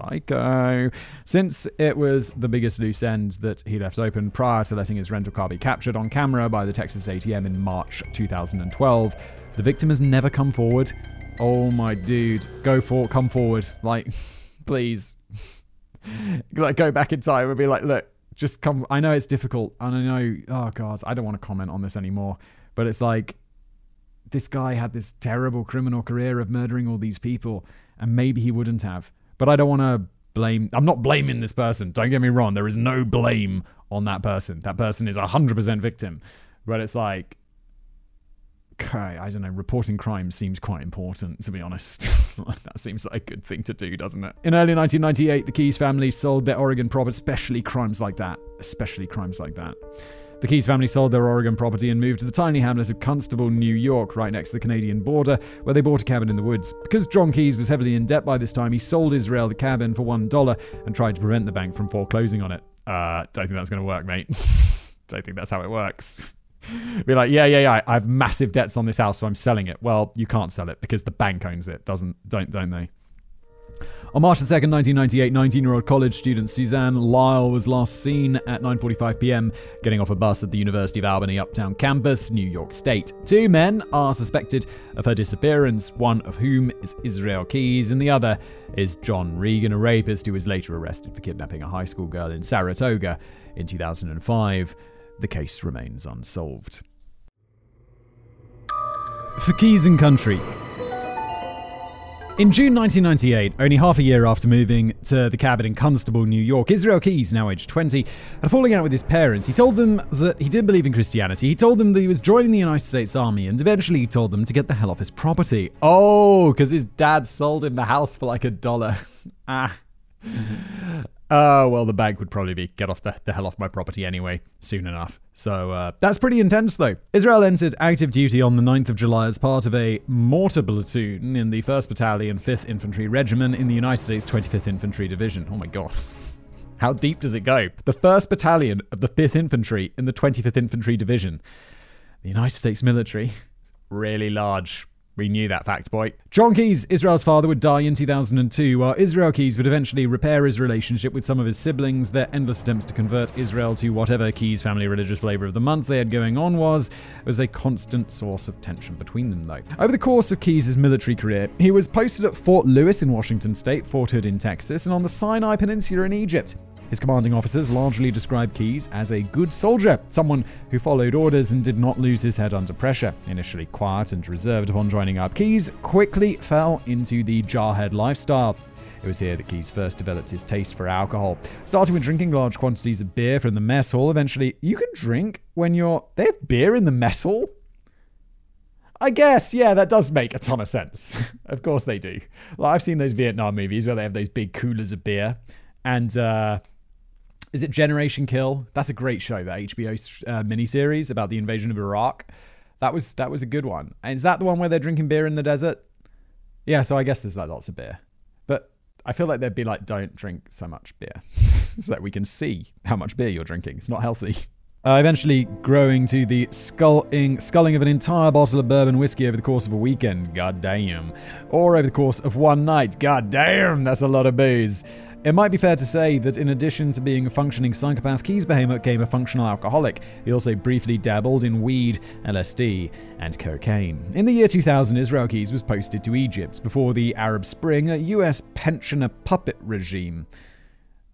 Psycho. Since it was the biggest loose end that he left open prior to letting his rental car be captured on camera by the Texas ATM in March 2012, the victim has never come forward. Oh my dude, go for come forward. Like, please. like go back in time and be like, look, just come I know it's difficult and I know oh god, I don't want to comment on this anymore. But it's like this guy had this terrible criminal career of murdering all these people, and maybe he wouldn't have but I don't want to blame. I'm not blaming this person. Don't get me wrong. There is no blame on that person. That person is 100% victim. But it's like, okay, I don't know, reporting crime seems quite important, to be honest. that seems like a good thing to do, doesn't it? In early 1998, the Keyes family sold their Oregon property, especially crimes like that. Especially crimes like that. The Keyes family sold their Oregon property and moved to the tiny hamlet of Constable, New York, right next to the Canadian border, where they bought a cabin in the woods. Because John Keyes was heavily in debt by this time, he sold Israel the cabin for $1 and tried to prevent the bank from foreclosing on it. Uh, don't think that's going to work, mate. don't think that's how it works. Be like, yeah, yeah, yeah. I have massive debts on this house, so I'm selling it. Well, you can't sell it because the bank owns it, doesn't? Don't don't they? On March 2nd, 1998, 19-year-old college student Suzanne Lyall was last seen at 9:45 p.m. getting off a bus at the University of Albany Uptown campus, New York State. Two men are suspected of her disappearance, one of whom is Israel Keyes and the other is John Regan, a rapist who was later arrested for kidnapping a high school girl in Saratoga in 2005. The case remains unsolved. For Keyes and Country, in June 1998, only half a year after moving to the cabin in Constable, New York, Israel Keyes, now aged 20, had falling out with his parents. He told them that he didn't believe in Christianity. He told them that he was joining the United States Army, and eventually he told them to get the hell off his property. Oh, because his dad sold him the house for like a dollar. ah. Uh, well, the bank would probably be get off the, the hell off my property anyway, soon enough. So uh, that's pretty intense, though. Israel entered active duty on the 9th of July as part of a mortar platoon in the 1st Battalion, 5th Infantry Regiment in the United States 25th Infantry Division. Oh my god. How deep does it go? The 1st Battalion of the 5th Infantry in the 25th Infantry Division. The United States military. Really large. We knew that fact, boy. John Keyes, Israel's father, would die in 2002, while Israel Keyes would eventually repair his relationship with some of his siblings. Their endless attempts to convert Israel to whatever Keyes family religious flavor of the month they had going on was, was a constant source of tension between them, though. Over the course of Keyes' military career, he was posted at Fort Lewis in Washington state, Fort Hood in Texas, and on the Sinai Peninsula in Egypt. His commanding officers largely described Keyes as a good soldier, someone who followed orders and did not lose his head under pressure. Initially quiet and reserved upon joining up, Keyes quickly fell into the jarhead lifestyle. It was here that Keyes first developed his taste for alcohol. Starting with drinking large quantities of beer from the mess hall, eventually, you can drink when you're. They have beer in the mess hall? I guess, yeah, that does make a ton of sense. of course they do. Like, I've seen those Vietnam movies where they have those big coolers of beer. And uh, is it Generation Kill? That's a great show, that HBO uh, miniseries about the invasion of Iraq. That was that was a good one. And is that the one where they're drinking beer in the desert? Yeah, so I guess there's like lots of beer. But I feel like they'd be like, don't drink so much beer. so that we can see how much beer you're drinking. It's not healthy. Uh, eventually growing to the sculling, sculling of an entire bottle of bourbon whiskey over the course of a weekend, god damn. Or over the course of one night, god damn, that's a lot of booze. It might be fair to say that in addition to being a functioning psychopath, Behemoth became a functional alcoholic. He also briefly dabbled in weed, LSD, and cocaine. In the year 2000, Israel Keyes was posted to Egypt before the Arab Spring, a US pensioner puppet regime.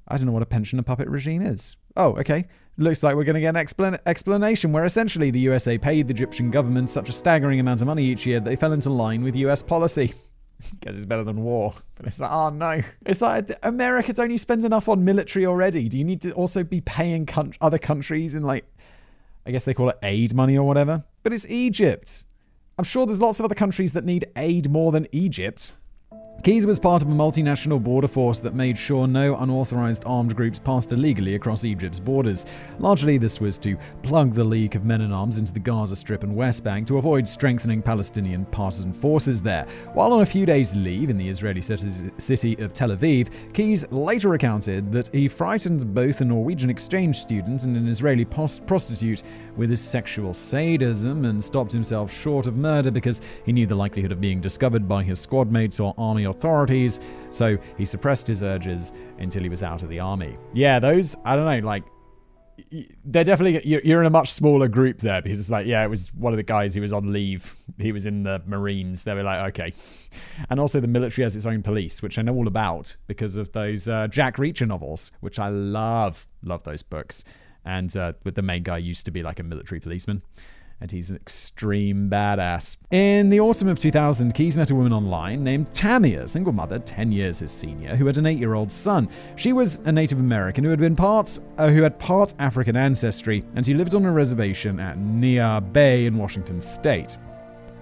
I don't know what a pensioner puppet regime is. Oh, okay. Looks like we're going to get an explan- explanation where essentially the USA paid the Egyptian government such a staggering amount of money each year that they fell into line with US policy. Guess it's better than war. But it's like, oh no. It's like America don't you spend enough on military already? Do you need to also be paying con- other countries in like, I guess they call it aid money or whatever? But it's Egypt. I'm sure there's lots of other countries that need aid more than Egypt. Keyes was part of a multinational border force that made sure no unauthorized armed groups passed illegally across Egypt's borders. Largely, this was to plug the leak of men in arms into the Gaza Strip and West Bank to avoid strengthening Palestinian partisan forces there. While on a few days' leave in the Israeli city of Tel Aviv, Keyes later recounted that he frightened both a Norwegian exchange student and an Israeli post- prostitute with his sexual sadism and stopped himself short of murder because he knew the likelihood of being discovered by his squad mates or army authorities, so he suppressed his urges until he was out of the army. Yeah, those, I don't know, like, they're definitely you're in a much smaller group there because it's like yeah it was one of the guys who was on leave he was in the marines they were like okay. And also the military has its own police which i know all about because of those uh, jack reacher novels which i love love those books. And uh, with the main guy used to be like a military policeman and he's an extreme badass. In the autumn of 2000, Keyes met a woman online named Tammy, a single mother, 10 years his senior, who had an 8-year-old son. She was a Native American who had been part uh, who had part African ancestry, and she lived on a reservation at Neah Bay in Washington state.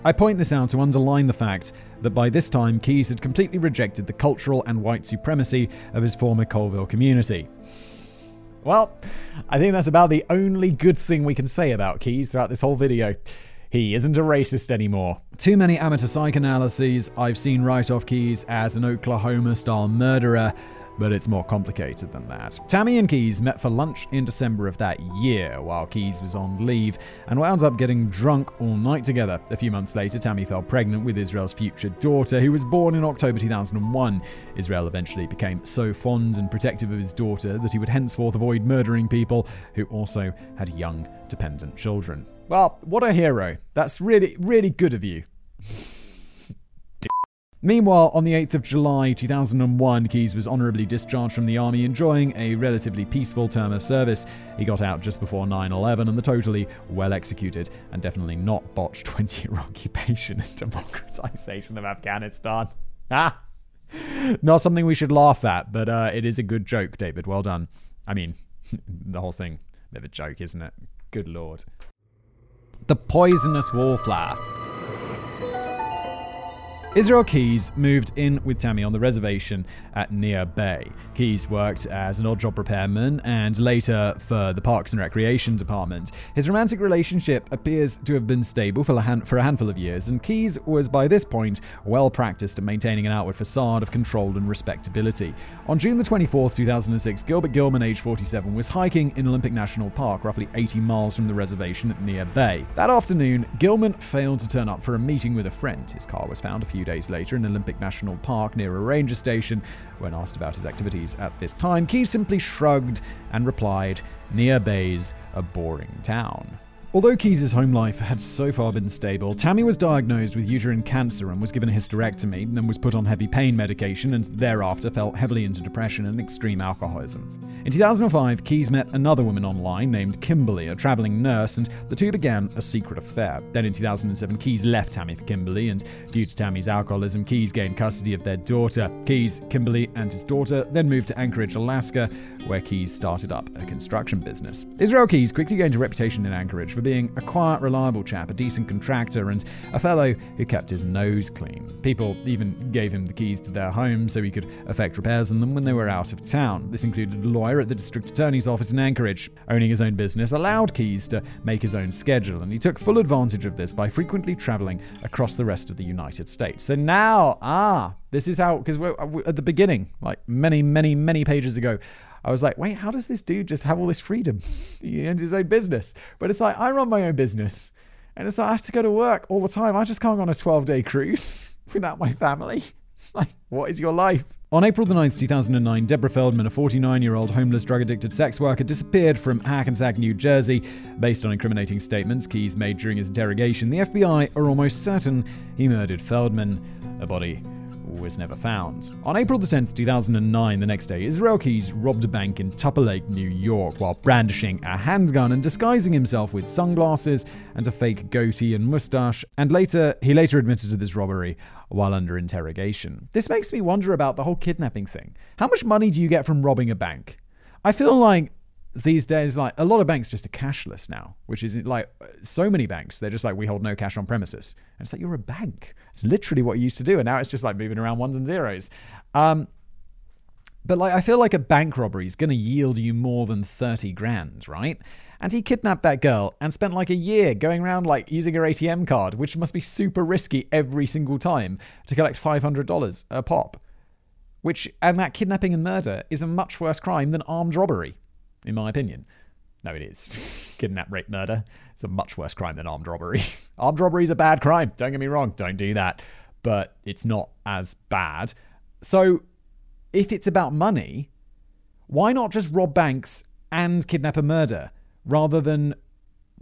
I point this out to underline the fact that by this time Keyes had completely rejected the cultural and white supremacy of his former Colville community. Well, I think that's about the only good thing we can say about Keyes throughout this whole video. He isn't a racist anymore. Too many amateur psychoanalyses. I've seen write off Keyes as an Oklahoma style murderer, but it's more complicated than that. Tammy and Keyes met for lunch in December of that year while Keyes was on leave and wound up getting drunk all night together. A few months later, Tammy fell pregnant with Israel's future daughter, who was born in October 2001. Israel eventually became so fond and protective of his daughter that he would henceforth avoid murdering people who also had young, dependent children. Well, what a hero. That's really, really good of you. Meanwhile, on the 8th of July 2001, Keyes was honorably discharged from the army, enjoying a relatively peaceful term of service. He got out just before 9 11 and the totally well executed and definitely not botched 20 year occupation and democratization of Afghanistan. Ah! Not something we should laugh at, but uh, it is a good joke, David. Well done. I mean, the whole thing, bit of a joke, isn't it? Good lord. The poisonous wallflower. Israel Keyes moved in with Tammy on the reservation at Neah Bay. Keyes worked as an odd job repairman and later for the Parks and Recreation Department. His romantic relationship appears to have been stable for a, hand- for a handful of years, and Keyes was by this point well practiced at maintaining an outward facade of control and respectability. On June the 24th, 2006, Gilbert Gilman, age 47, was hiking in Olympic National Park, roughly 80 miles from the reservation at Neah Bay. That afternoon, Gilman failed to turn up for a meeting with a friend. His car was found a few days later in Olympic National Park near a ranger station. When asked about his activities at this time, Key simply shrugged and replied, Neah Bay's a boring town. Although Keyes' home life had so far been stable, Tammy was diagnosed with uterine cancer and was given a hysterectomy, and was put on heavy pain medication, and thereafter fell heavily into depression and extreme alcoholism. In 2005, Keyes met another woman online named Kimberly, a traveling nurse, and the two began a secret affair. Then in 2007, Keyes left Tammy for Kimberly, and due to Tammy's alcoholism, Keyes gained custody of their daughter. Keyes, Kimberly, and his daughter then moved to Anchorage, Alaska, where Keyes started up a construction business. Israel Keyes quickly gained a reputation in Anchorage for being a quiet, reliable chap, a decent contractor, and a fellow who kept his nose clean. People even gave him the keys to their home so he could effect repairs on them when they were out of town. This included a lawyer at the district attorney's office in Anchorage. Owning his own business allowed Keyes to make his own schedule, and he took full advantage of this by frequently traveling across the rest of the United States. So now, ah, this is how, because we're at the beginning, like many, many, many pages ago, I was like, wait, how does this dude just have all this freedom? he owns his own business. But it's like, I run my own business. And it's like, I have to go to work all the time. I just can't go on a 12 day cruise without my family. It's like, what is your life? On April the 9th, 2009, Deborah Feldman, a 49 year old homeless drug addicted sex worker, disappeared from Hackensack, New Jersey. Based on incriminating statements Keyes made during his interrogation, the FBI are almost certain he murdered Feldman. A body was never found. On April the 10th, 2009, the next day, Israel Keyes robbed a bank in Tupper Lake, New York, while brandishing a handgun and disguising himself with sunglasses and a fake goatee and mustache. And later, he later admitted to this robbery while under interrogation. This makes me wonder about the whole kidnapping thing. How much money do you get from robbing a bank? I feel like these days, like a lot of banks just are cashless now, which is like so many banks, they're just like, we hold no cash on premises. And it's like, you're a bank. It's literally what you used to do. And now it's just like moving around ones and zeros. Um, but like, I feel like a bank robbery is going to yield you more than 30 grand, right? And he kidnapped that girl and spent like a year going around like using her ATM card, which must be super risky every single time to collect $500 a pop. Which, and that kidnapping and murder is a much worse crime than armed robbery in my opinion. No, it is. Kidnap, rape, murder. It's a much worse crime than armed robbery. armed robbery is a bad crime. Don't get me wrong. Don't do that. But it's not as bad. So, if it's about money, why not just rob banks and kidnap and murder rather than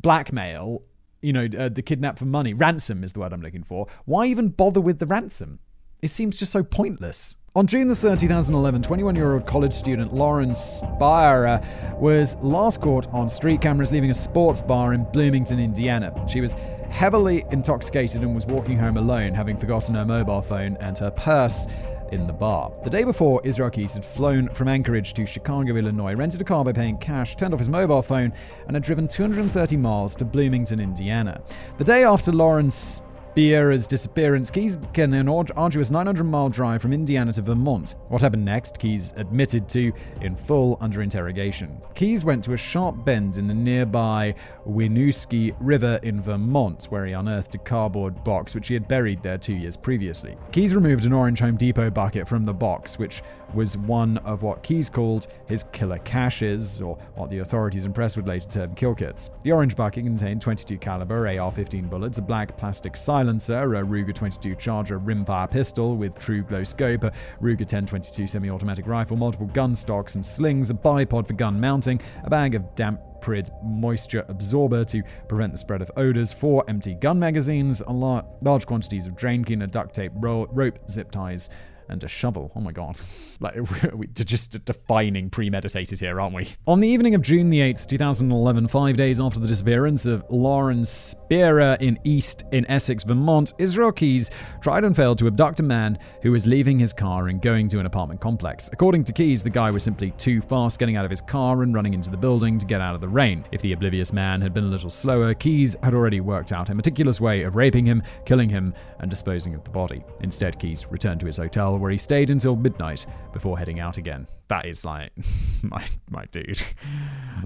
blackmail? You know, uh, the kidnap for money. Ransom is the word I'm looking for. Why even bother with the ransom? It seems just so pointless. On June the 3rd, 2011, 21 year old college student Lauren Spierer was last caught on street cameras leaving a sports bar in Bloomington, Indiana. She was heavily intoxicated and was walking home alone, having forgotten her mobile phone and her purse in the bar. The day before, Israel Keyes had flown from Anchorage to Chicago, Illinois, rented a car by paying cash, turned off his mobile phone, and had driven 230 miles to Bloomington, Indiana. The day after Lawrence Spierer's disappearance, Keyes began an arduous 900 mile drive from Indiana to Vermont. What happened next, Keyes admitted to in full under interrogation. Keyes went to a sharp bend in the nearby Winooski River in Vermont, where he unearthed a cardboard box which he had buried there two years previously. Keyes removed an orange Home Depot bucket from the box, which was one of what Keyes called his killer caches, or what the authorities and press would later term kill kits. The orange bucket contained 22 caliber AR-15 bullets, a black plastic silencer, a Ruger 22 Charger rimfire pistol with TruGlo scope, a Ruger 1022 semi-automatic rifle, multiple gun stocks and slings, a bipod for gun mounting, a bag of damp Prid moisture absorber to prevent the spread of odors, four empty gun magazines, a large quantities of drain cleaner, duct tape, ro- rope, zip ties, and a shovel. Oh my god. Like, we're just defining premeditated here, aren't we? On the evening of June the 8th, 2011, five days after the disappearance of Lauren Spierer in East in Essex, Vermont, Israel Keyes tried and failed to abduct a man who was leaving his car and going to an apartment complex. According to Keyes, the guy was simply too fast getting out of his car and running into the building to get out of the rain. If the oblivious man had been a little slower, Keyes had already worked out a meticulous way of raping him, killing him, and disposing of the body. Instead, Keyes returned to his hotel where he stayed until midnight before heading out again. That is like my my dude.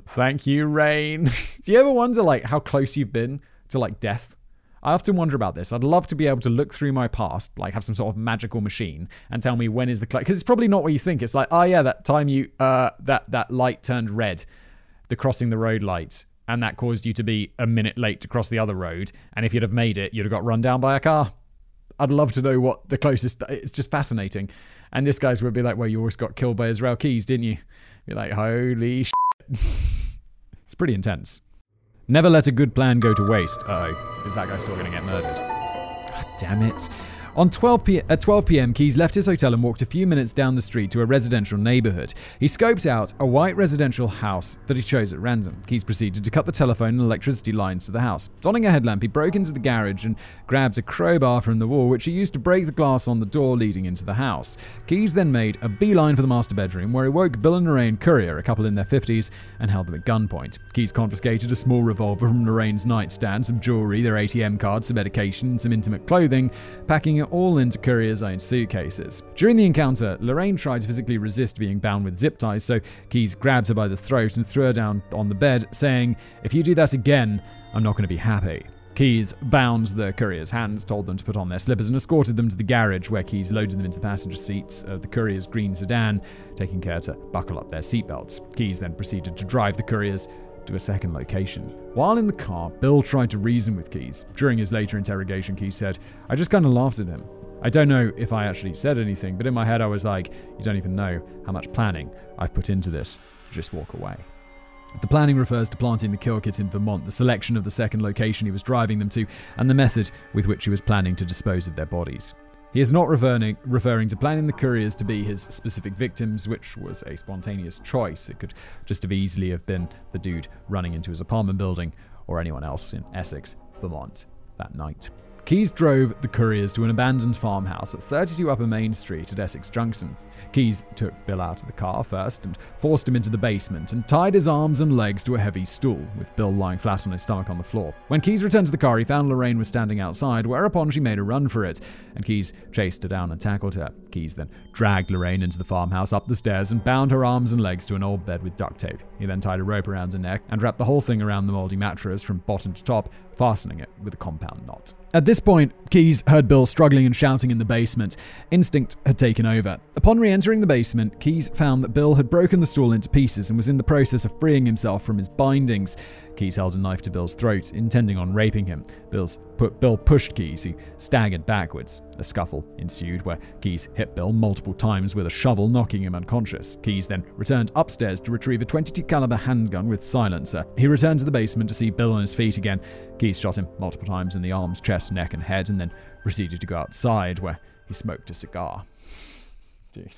Thank you, Rain. Do you ever wonder like how close you've been to like death? I often wonder about this. I'd love to be able to look through my past, like have some sort of magical machine, and tell me when is the because it's probably not what you think. It's like, oh yeah, that time you uh that that light turned red, the crossing the road light, and that caused you to be a minute late to cross the other road. And if you'd have made it, you'd have got run down by a car. I'd love to know what the closest. It's just fascinating. And this guy's would be like, well, you always got killed by Israel Keyes, didn't you? Be like, holy shit. it's pretty intense. Never let a good plan go to waste. Oh. Is that guy still going to get murdered? God damn it. On 12 p- at 12 p.m., Keyes left his hotel and walked a few minutes down the street to a residential neighborhood. He scoped out a white residential house that he chose at random. Keyes proceeded to cut the telephone and electricity lines to the house. Donning a headlamp, he broke into the garage and grabbed a crowbar from the wall, which he used to break the glass on the door leading into the house. Keyes then made a beeline for the master bedroom, where he woke Bill and Lorraine Currier, a couple in their 50s, and held them at gunpoint. Keyes confiscated a small revolver from Lorraine's nightstand, some jewelry, their ATM cards, some medication, some intimate clothing, packing all into Currier's own suitcases. During the encounter, Lorraine tried to physically resist being bound with zip ties, so Keyes grabbed her by the throat and threw her down on the bed, saying, If you do that again, I'm not going to be happy. Keyes bound the Currier's hands, told them to put on their slippers, and escorted them to the garage where Keyes loaded them into passenger seats of the Currier's green sedan, taking care to buckle up their seatbelts. Keyes then proceeded to drive the Curriers to a second location. While in the car, Bill tried to reason with Keyes. During his later interrogation, Keyes said, I just kind of laughed at him. I don't know if I actually said anything, but in my head I was like, you don't even know how much planning I've put into this. Just walk away. The planning refers to planting the kill kit in Vermont, the selection of the second location he was driving them to, and the method with which he was planning to dispose of their bodies. He is not referring, referring to planning the Curriers to be his specific victims, which was a spontaneous choice. It could just have easily have been the dude running into his apartment building or anyone else in Essex, Vermont that night. Keyes drove the Curriers to an abandoned farmhouse at 32 Upper Main Street at Essex Junction. Keyes took Bill out of the car first and forced him into the basement and tied his arms and legs to a heavy stool, with Bill lying flat on his stomach on the floor. When Keyes returned to the car, he found Lorraine was standing outside, whereupon she made a run for it, and Keyes chased her down and tackled her. Keyes then dragged Lorraine into the farmhouse up the stairs and bound her arms and legs to an old bed with duct tape. He then tied a rope around her neck and wrapped the whole thing around the moldy mattress from bottom to top, fastening it with a compound knot. At this point, Keyes heard Bill struggling and shouting in the basement. Instinct had taken over. Upon re entering the basement, Keyes found that Bill had broken the stool into pieces and was in the process of freeing himself from his bindings. Keyes held a knife to Bill's throat, intending on raping him. Bill's put, Bill pushed Keyes, who staggered backwards. A scuffle ensued where Keyes hit Bill multiple times with a shovel, knocking him unconscious. Keyes then returned upstairs to retrieve a 22 caliber handgun with silencer. He returned to the basement to see Bill on his feet again. Keyes shot him multiple times in the arms, chest, neck, and head, and then proceeded to go outside, where he smoked a cigar. Dude.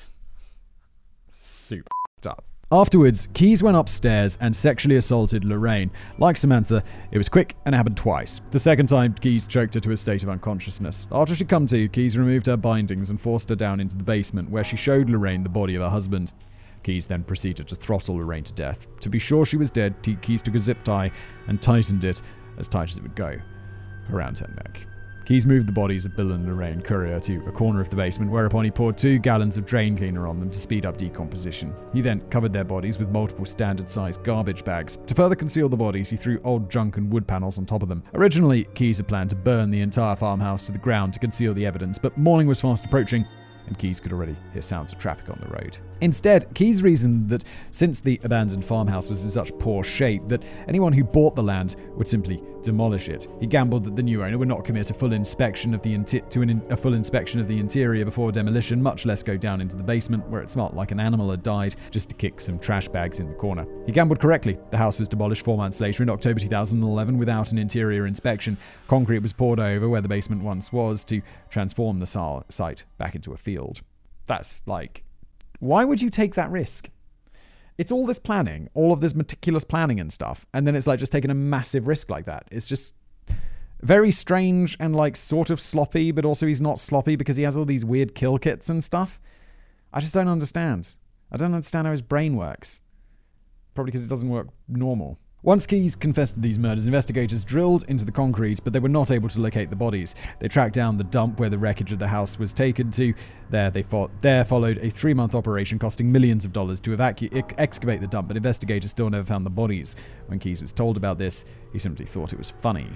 Super up. Afterwards, Keyes went upstairs and sexually assaulted Lorraine. Like Samantha, it was quick and it happened twice. The second time, Keyes choked her to a state of unconsciousness. After she come to, Keyes removed her bindings and forced her down into the basement, where she showed Lorraine the body of her husband. Keyes then proceeded to throttle Lorraine to death. To be sure she was dead, Keyes took a zip tie and tightened it as tight as it would go around her neck. Keyes moved the bodies of Bill and Lorraine Currier to a corner of the basement, whereupon he poured two gallons of drain cleaner on them to speed up decomposition. He then covered their bodies with multiple standard sized garbage bags. To further conceal the bodies, he threw old junk and wood panels on top of them. Originally, Keyes had planned to burn the entire farmhouse to the ground to conceal the evidence, but morning was fast approaching, and Keyes could already hear sounds of traffic on the road. Instead, Keyes reasoned that since the abandoned farmhouse was in such poor shape that anyone who bought the land would simply demolish it. He gambled that the new owner would not commit a full inspection of the inti- to in- a full inspection of the interior before demolition, much less go down into the basement where it smelt like an animal had died, just to kick some trash bags in the corner. He gambled correctly. The house was demolished four months later in October 2011 without an interior inspection. Concrete was poured over where the basement once was to transform the site back into a field. That's like, why would you take that risk? It's all this planning, all of this meticulous planning and stuff, and then it's like just taking a massive risk like that. It's just very strange and like sort of sloppy, but also he's not sloppy because he has all these weird kill kits and stuff. I just don't understand. I don't understand how his brain works. Probably because it doesn't work normal. Once Keyes confessed to these murders, investigators drilled into the concrete, but they were not able to locate the bodies. They tracked down the dump where the wreckage of the house was taken to. There, they fought, there followed a three-month operation costing millions of dollars to evacu- excavate the dump, but investigators still never found the bodies. When Keyes was told about this, he simply thought it was funny.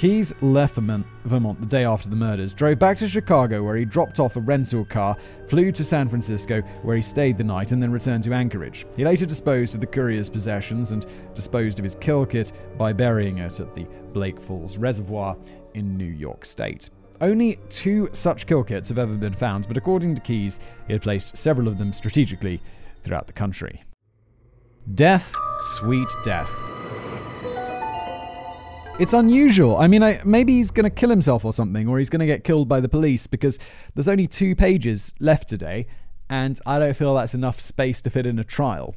Keyes left Vermont the day after the murders, drove back to Chicago where he dropped off a rental car, flew to San Francisco where he stayed the night, and then returned to Anchorage. He later disposed of the Currier's possessions and disposed of his kill kit by burying it at the Blake Falls Reservoir in New York State. Only two such kill kits have ever been found, but according to Keyes, he had placed several of them strategically throughout the country. Death, sweet death. It's unusual. I mean, I, maybe he's going to kill himself or something, or he's going to get killed by the police because there's only two pages left today, and I don't feel that's enough space to fit in a trial.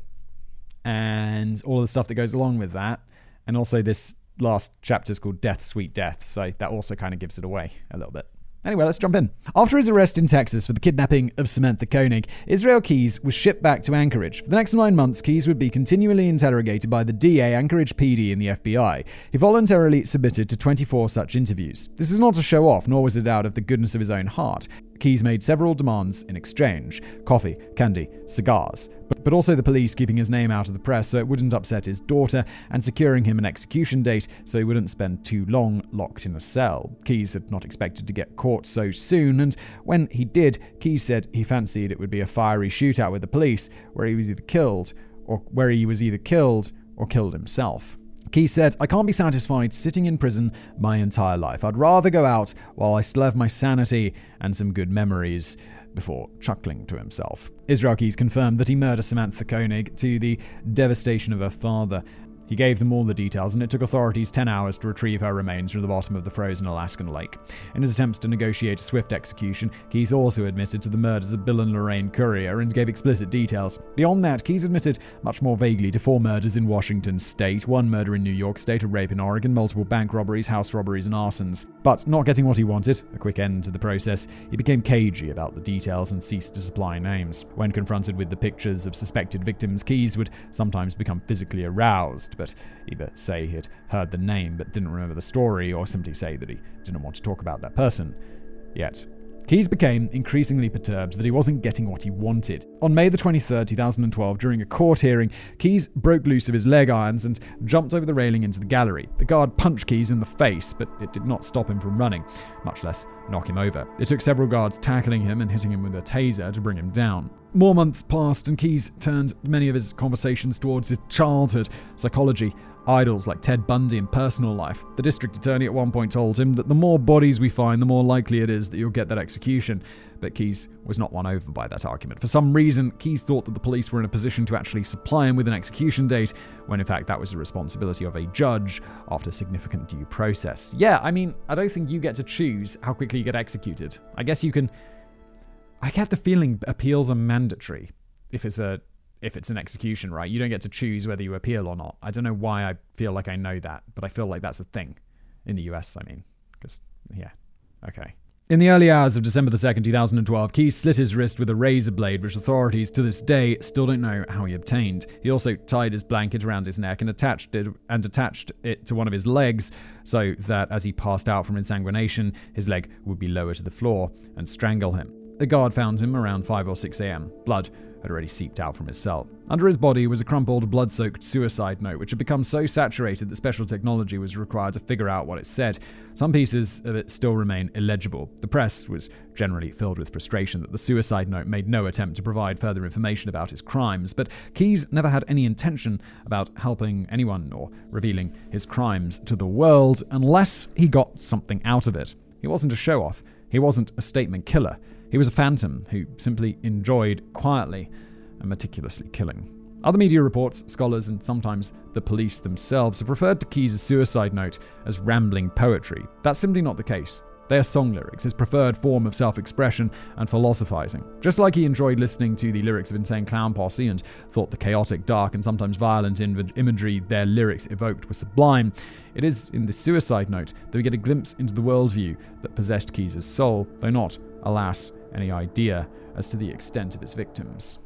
And all the stuff that goes along with that. And also, this last chapter is called Death, Sweet Death, so that also kind of gives it away a little bit. Anyway, let's jump in. After his arrest in Texas for the kidnapping of Samantha Koenig, Israel Keyes was shipped back to Anchorage. For the next nine months, Keyes would be continually interrogated by the DA, Anchorage PD, and the FBI. He voluntarily submitted to 24 such interviews. This was not to show off, nor was it out of the goodness of his own heart. Keyes made several demands in exchange coffee, candy, cigars, but, also the police keeping his name out of the press so it wouldn't upset his daughter, and securing him an execution date so he wouldn't spend too long locked in a cell. Keyes had not expected to get caught so soon, and when he did, Keyes said he fancied it would be a fiery shootout with the police, where he was either killed, or where he was either killed or killed himself. Keyes said, I can't be satisfied sitting in prison my entire life. I'd rather go out while I still have my sanity and some good memories before chuckling to himself. Israel Keyes confirmed that he murdered Samantha Koenig to the devastation of her father he gave them all the details, and it took authorities 10 hours to retrieve her remains from the bottom of the frozen Alaskan lake. In his attempts to negotiate a swift execution, Keyes also admitted to the murders of Bill and Lorraine Currier and gave explicit details. Beyond that, Keyes admitted much more vaguely to four murders in Washington state, one murder in New York state, a rape in Oregon, multiple bank robberies, house robberies, and arsons. But not getting what he wanted, a quick end to the process, he became cagey about the details and ceased to supply names. When confronted with the pictures of suspected victims, Keyes would sometimes become physically aroused but either say he had heard the name but didn't remember the story, or simply say that he didn't want to talk about that person. Yet, Keyes became increasingly perturbed that he wasn't getting what he wanted. On May the 23rd, 2012, during a court hearing, Keyes broke loose of his leg irons and jumped over the railing into the gallery. The guard punched Keyes in the face, but it did not stop him from running, much less knock him over. It took several guards tackling him and hitting him with a taser to bring him down. More months passed, and Keyes turned many of his conversations towards his childhood, psychology, idols like Ted Bundy and personal life. The district attorney at one point told him that the more bodies we find, the more likely it is that you'll get that execution. But Keyes was not won over by that argument. For some reason, Keyes thought that the police were in a position to actually supply him with an execution date, when in fact that was the responsibility of a judge after significant due process. Yeah, I mean, I don't think you get to choose how quickly you get executed. I guess you can. I get the feeling appeals are mandatory if it's a if it's an execution, right? You don't get to choose whether you appeal or not. I don't know why I feel like I know that, but I feel like that's a thing in the US, I mean. Because, yeah. Okay. In the early hours of December the 2nd, 2012, Keyes slit his wrist with a razor blade, which authorities to this day still don't know how he obtained. He also tied his blanket around his neck and attached it and attached it to one of his legs so that as he passed out from insanguination, his leg would be lower to the floor and strangle him. The guard found him around 5 or 6 a.m. Blood had already seeped out from his cell. Under his body was a crumpled, blood soaked suicide note, which had become so saturated that special technology was required to figure out what it said. Some pieces of it still remain illegible. The press was generally filled with frustration that the suicide note made no attempt to provide further information about his crimes, but Keyes never had any intention about helping anyone or revealing his crimes to the world unless he got something out of it. He wasn't a show off, he wasn't a statement killer. He was a phantom who simply enjoyed quietly and meticulously killing. Other media reports, scholars, and sometimes the police themselves have referred to Keyes' suicide note as rambling poetry. That's simply not the case. They are song lyrics, his preferred form of self expression and philosophizing. Just like he enjoyed listening to the lyrics of Insane Clown Posse and thought the chaotic, dark, and sometimes violent imagery their lyrics evoked was sublime, it is in the suicide note that we get a glimpse into the worldview that possessed Keyes' soul, though not, alas, any idea as to the extent of its victims.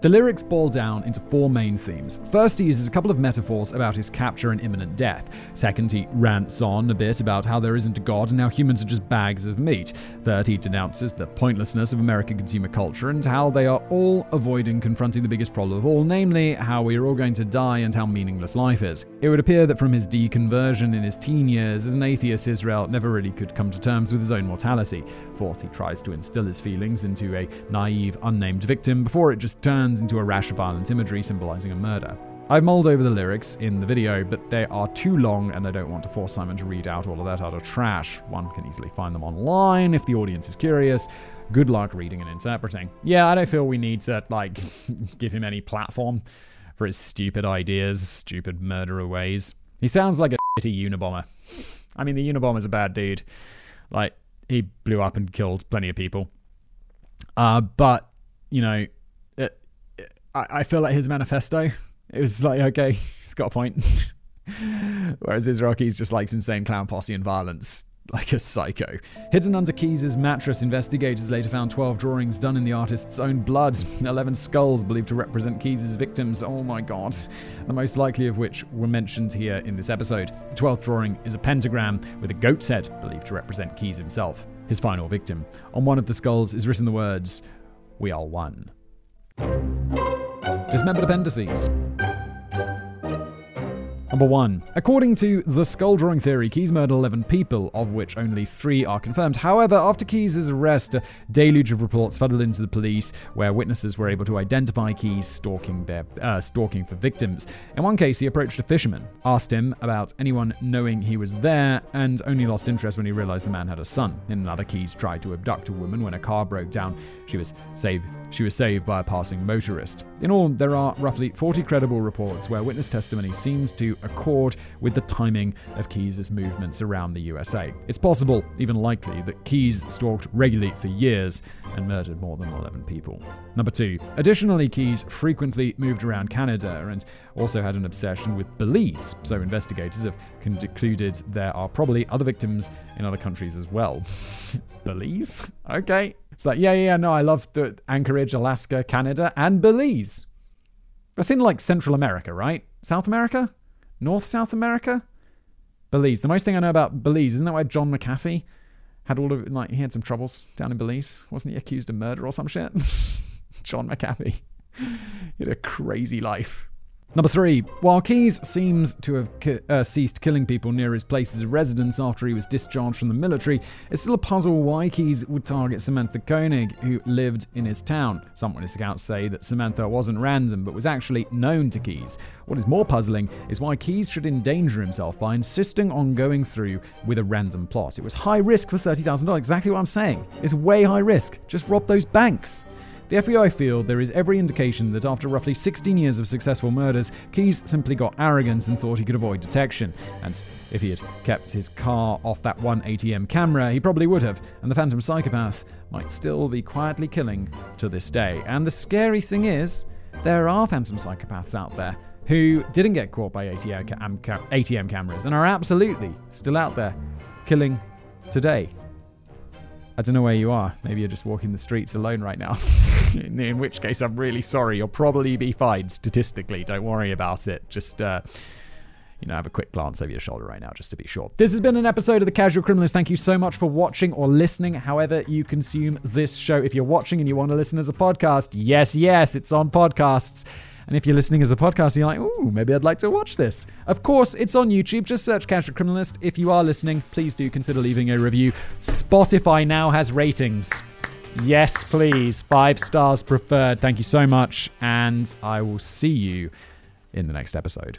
The lyrics boil down into four main themes. First, he uses a couple of metaphors about his capture and imminent death. Second, he rants on a bit about how there isn't a god and how humans are just bags of meat. Third, he denounces the pointlessness of American consumer culture and how they are all avoiding confronting the biggest problem of all, namely how we are all going to die and how meaningless life is. It would appear that from his deconversion in his teen years, as an atheist, Israel never really could come to terms with his own mortality. Fourth, he tries to instill his feelings into a naive, unnamed victim before it just turns turns into a rash of violent imagery symbolizing a murder. I've mulled over the lyrics in the video, but they are too long and I don't want to force Simon to read out all of that utter trash. One can easily find them online if the audience is curious. Good luck reading and interpreting. Yeah, I don't feel we need to, like, give him any platform for his stupid ideas, stupid murderer ways. He sounds like a shitty Unabomber. I mean, the Unabomber's a bad dude. Like, he blew up and killed plenty of people. Uh, but, you know, I, I feel like his manifesto, it was like, okay, he's got a point. Whereas Israel Keyes just likes insane clown posse and violence like a psycho. Hidden under Keyes' mattress, investigators later found 12 drawings done in the artist's own blood, 11 skulls believed to represent Keyes' victims. Oh my god. The most likely of which were mentioned here in this episode. The 12th drawing is a pentagram with a goat's head believed to represent Keyes himself, his final victim. On one of the skulls is written the words, We are one. Dismembered appendices. Number 1. According to the skull drawing theory, Keyes murdered 11 people, of which only 3 are confirmed. However, after Keyes' arrest, a deluge of reports flooded into the police, where witnesses were able to identify Keyes stalking, their, uh, stalking for victims. In one case, he approached a fisherman, asked him about anyone knowing he was there, and only lost interest when he realized the man had a son. In another, Keyes tried to abduct a woman when a car broke down. She was saved she was saved by a passing motorist. In all, there are roughly 40 credible reports where witness testimony seems to accord with the timing of Keyes' movements around the USA. It's possible, even likely, that Keyes stalked regularly for years and murdered more than 11 people. Number two, additionally, Keyes frequently moved around Canada and also had an obsession with Belize, so investigators have concluded there are probably other victims in other countries as well. Belize? Okay, it's like, yeah, yeah, no, I love the Anchorage, Alaska, Canada, and Belize. That's in like Central America, right? South America? North South America? Belize. The most thing I know about Belize, isn't that where John McAfee had all of like he had some troubles down in Belize? Wasn't he accused of murder or some shit? John McAfee. he had a crazy life. Number three, while Keyes seems to have ki- uh, ceased killing people near his places of residence after he was discharged from the military, it's still a puzzle why Keyes would target Samantha Koenig, who lived in his town. Some witness accounts say that Samantha wasn't random, but was actually known to Keyes. What is more puzzling is why Keyes should endanger himself by insisting on going through with a random plot. It was high risk for $30,000. Exactly what I'm saying. It's way high risk. Just rob those banks. The FBI feel there is every indication that after roughly 16 years of successful murders, Keyes simply got arrogant and thought he could avoid detection. And if he had kept his car off that one ATM camera, he probably would have, and the Phantom Psychopath might still be quietly killing to this day. And the scary thing is, there are Phantom Psychopaths out there who didn't get caught by ATM, ATM cameras and are absolutely still out there killing today. I don't know where you are. Maybe you're just walking the streets alone right now. in, in, which case, I'm really sorry. You'll probably be fine statistically. Don't worry about it. Just, uh, you know, have a quick glance over your shoulder right now just to be sure. This has been an episode of The Casual Criminalist. Thank you so much for watching or listening, however you consume this show. If you're watching and you want to listen as a podcast, yes, yes, it's on podcasts. And if you're listening as a podcast, you're like, ooh, maybe I'd like to watch this. Of course, it's on YouTube. Just search Casual Criminalist. If you are listening, please do consider leaving a review. Spotify now has ratings. Yes, please. Five stars preferred. Thank you so much. And I will see you in the next episode.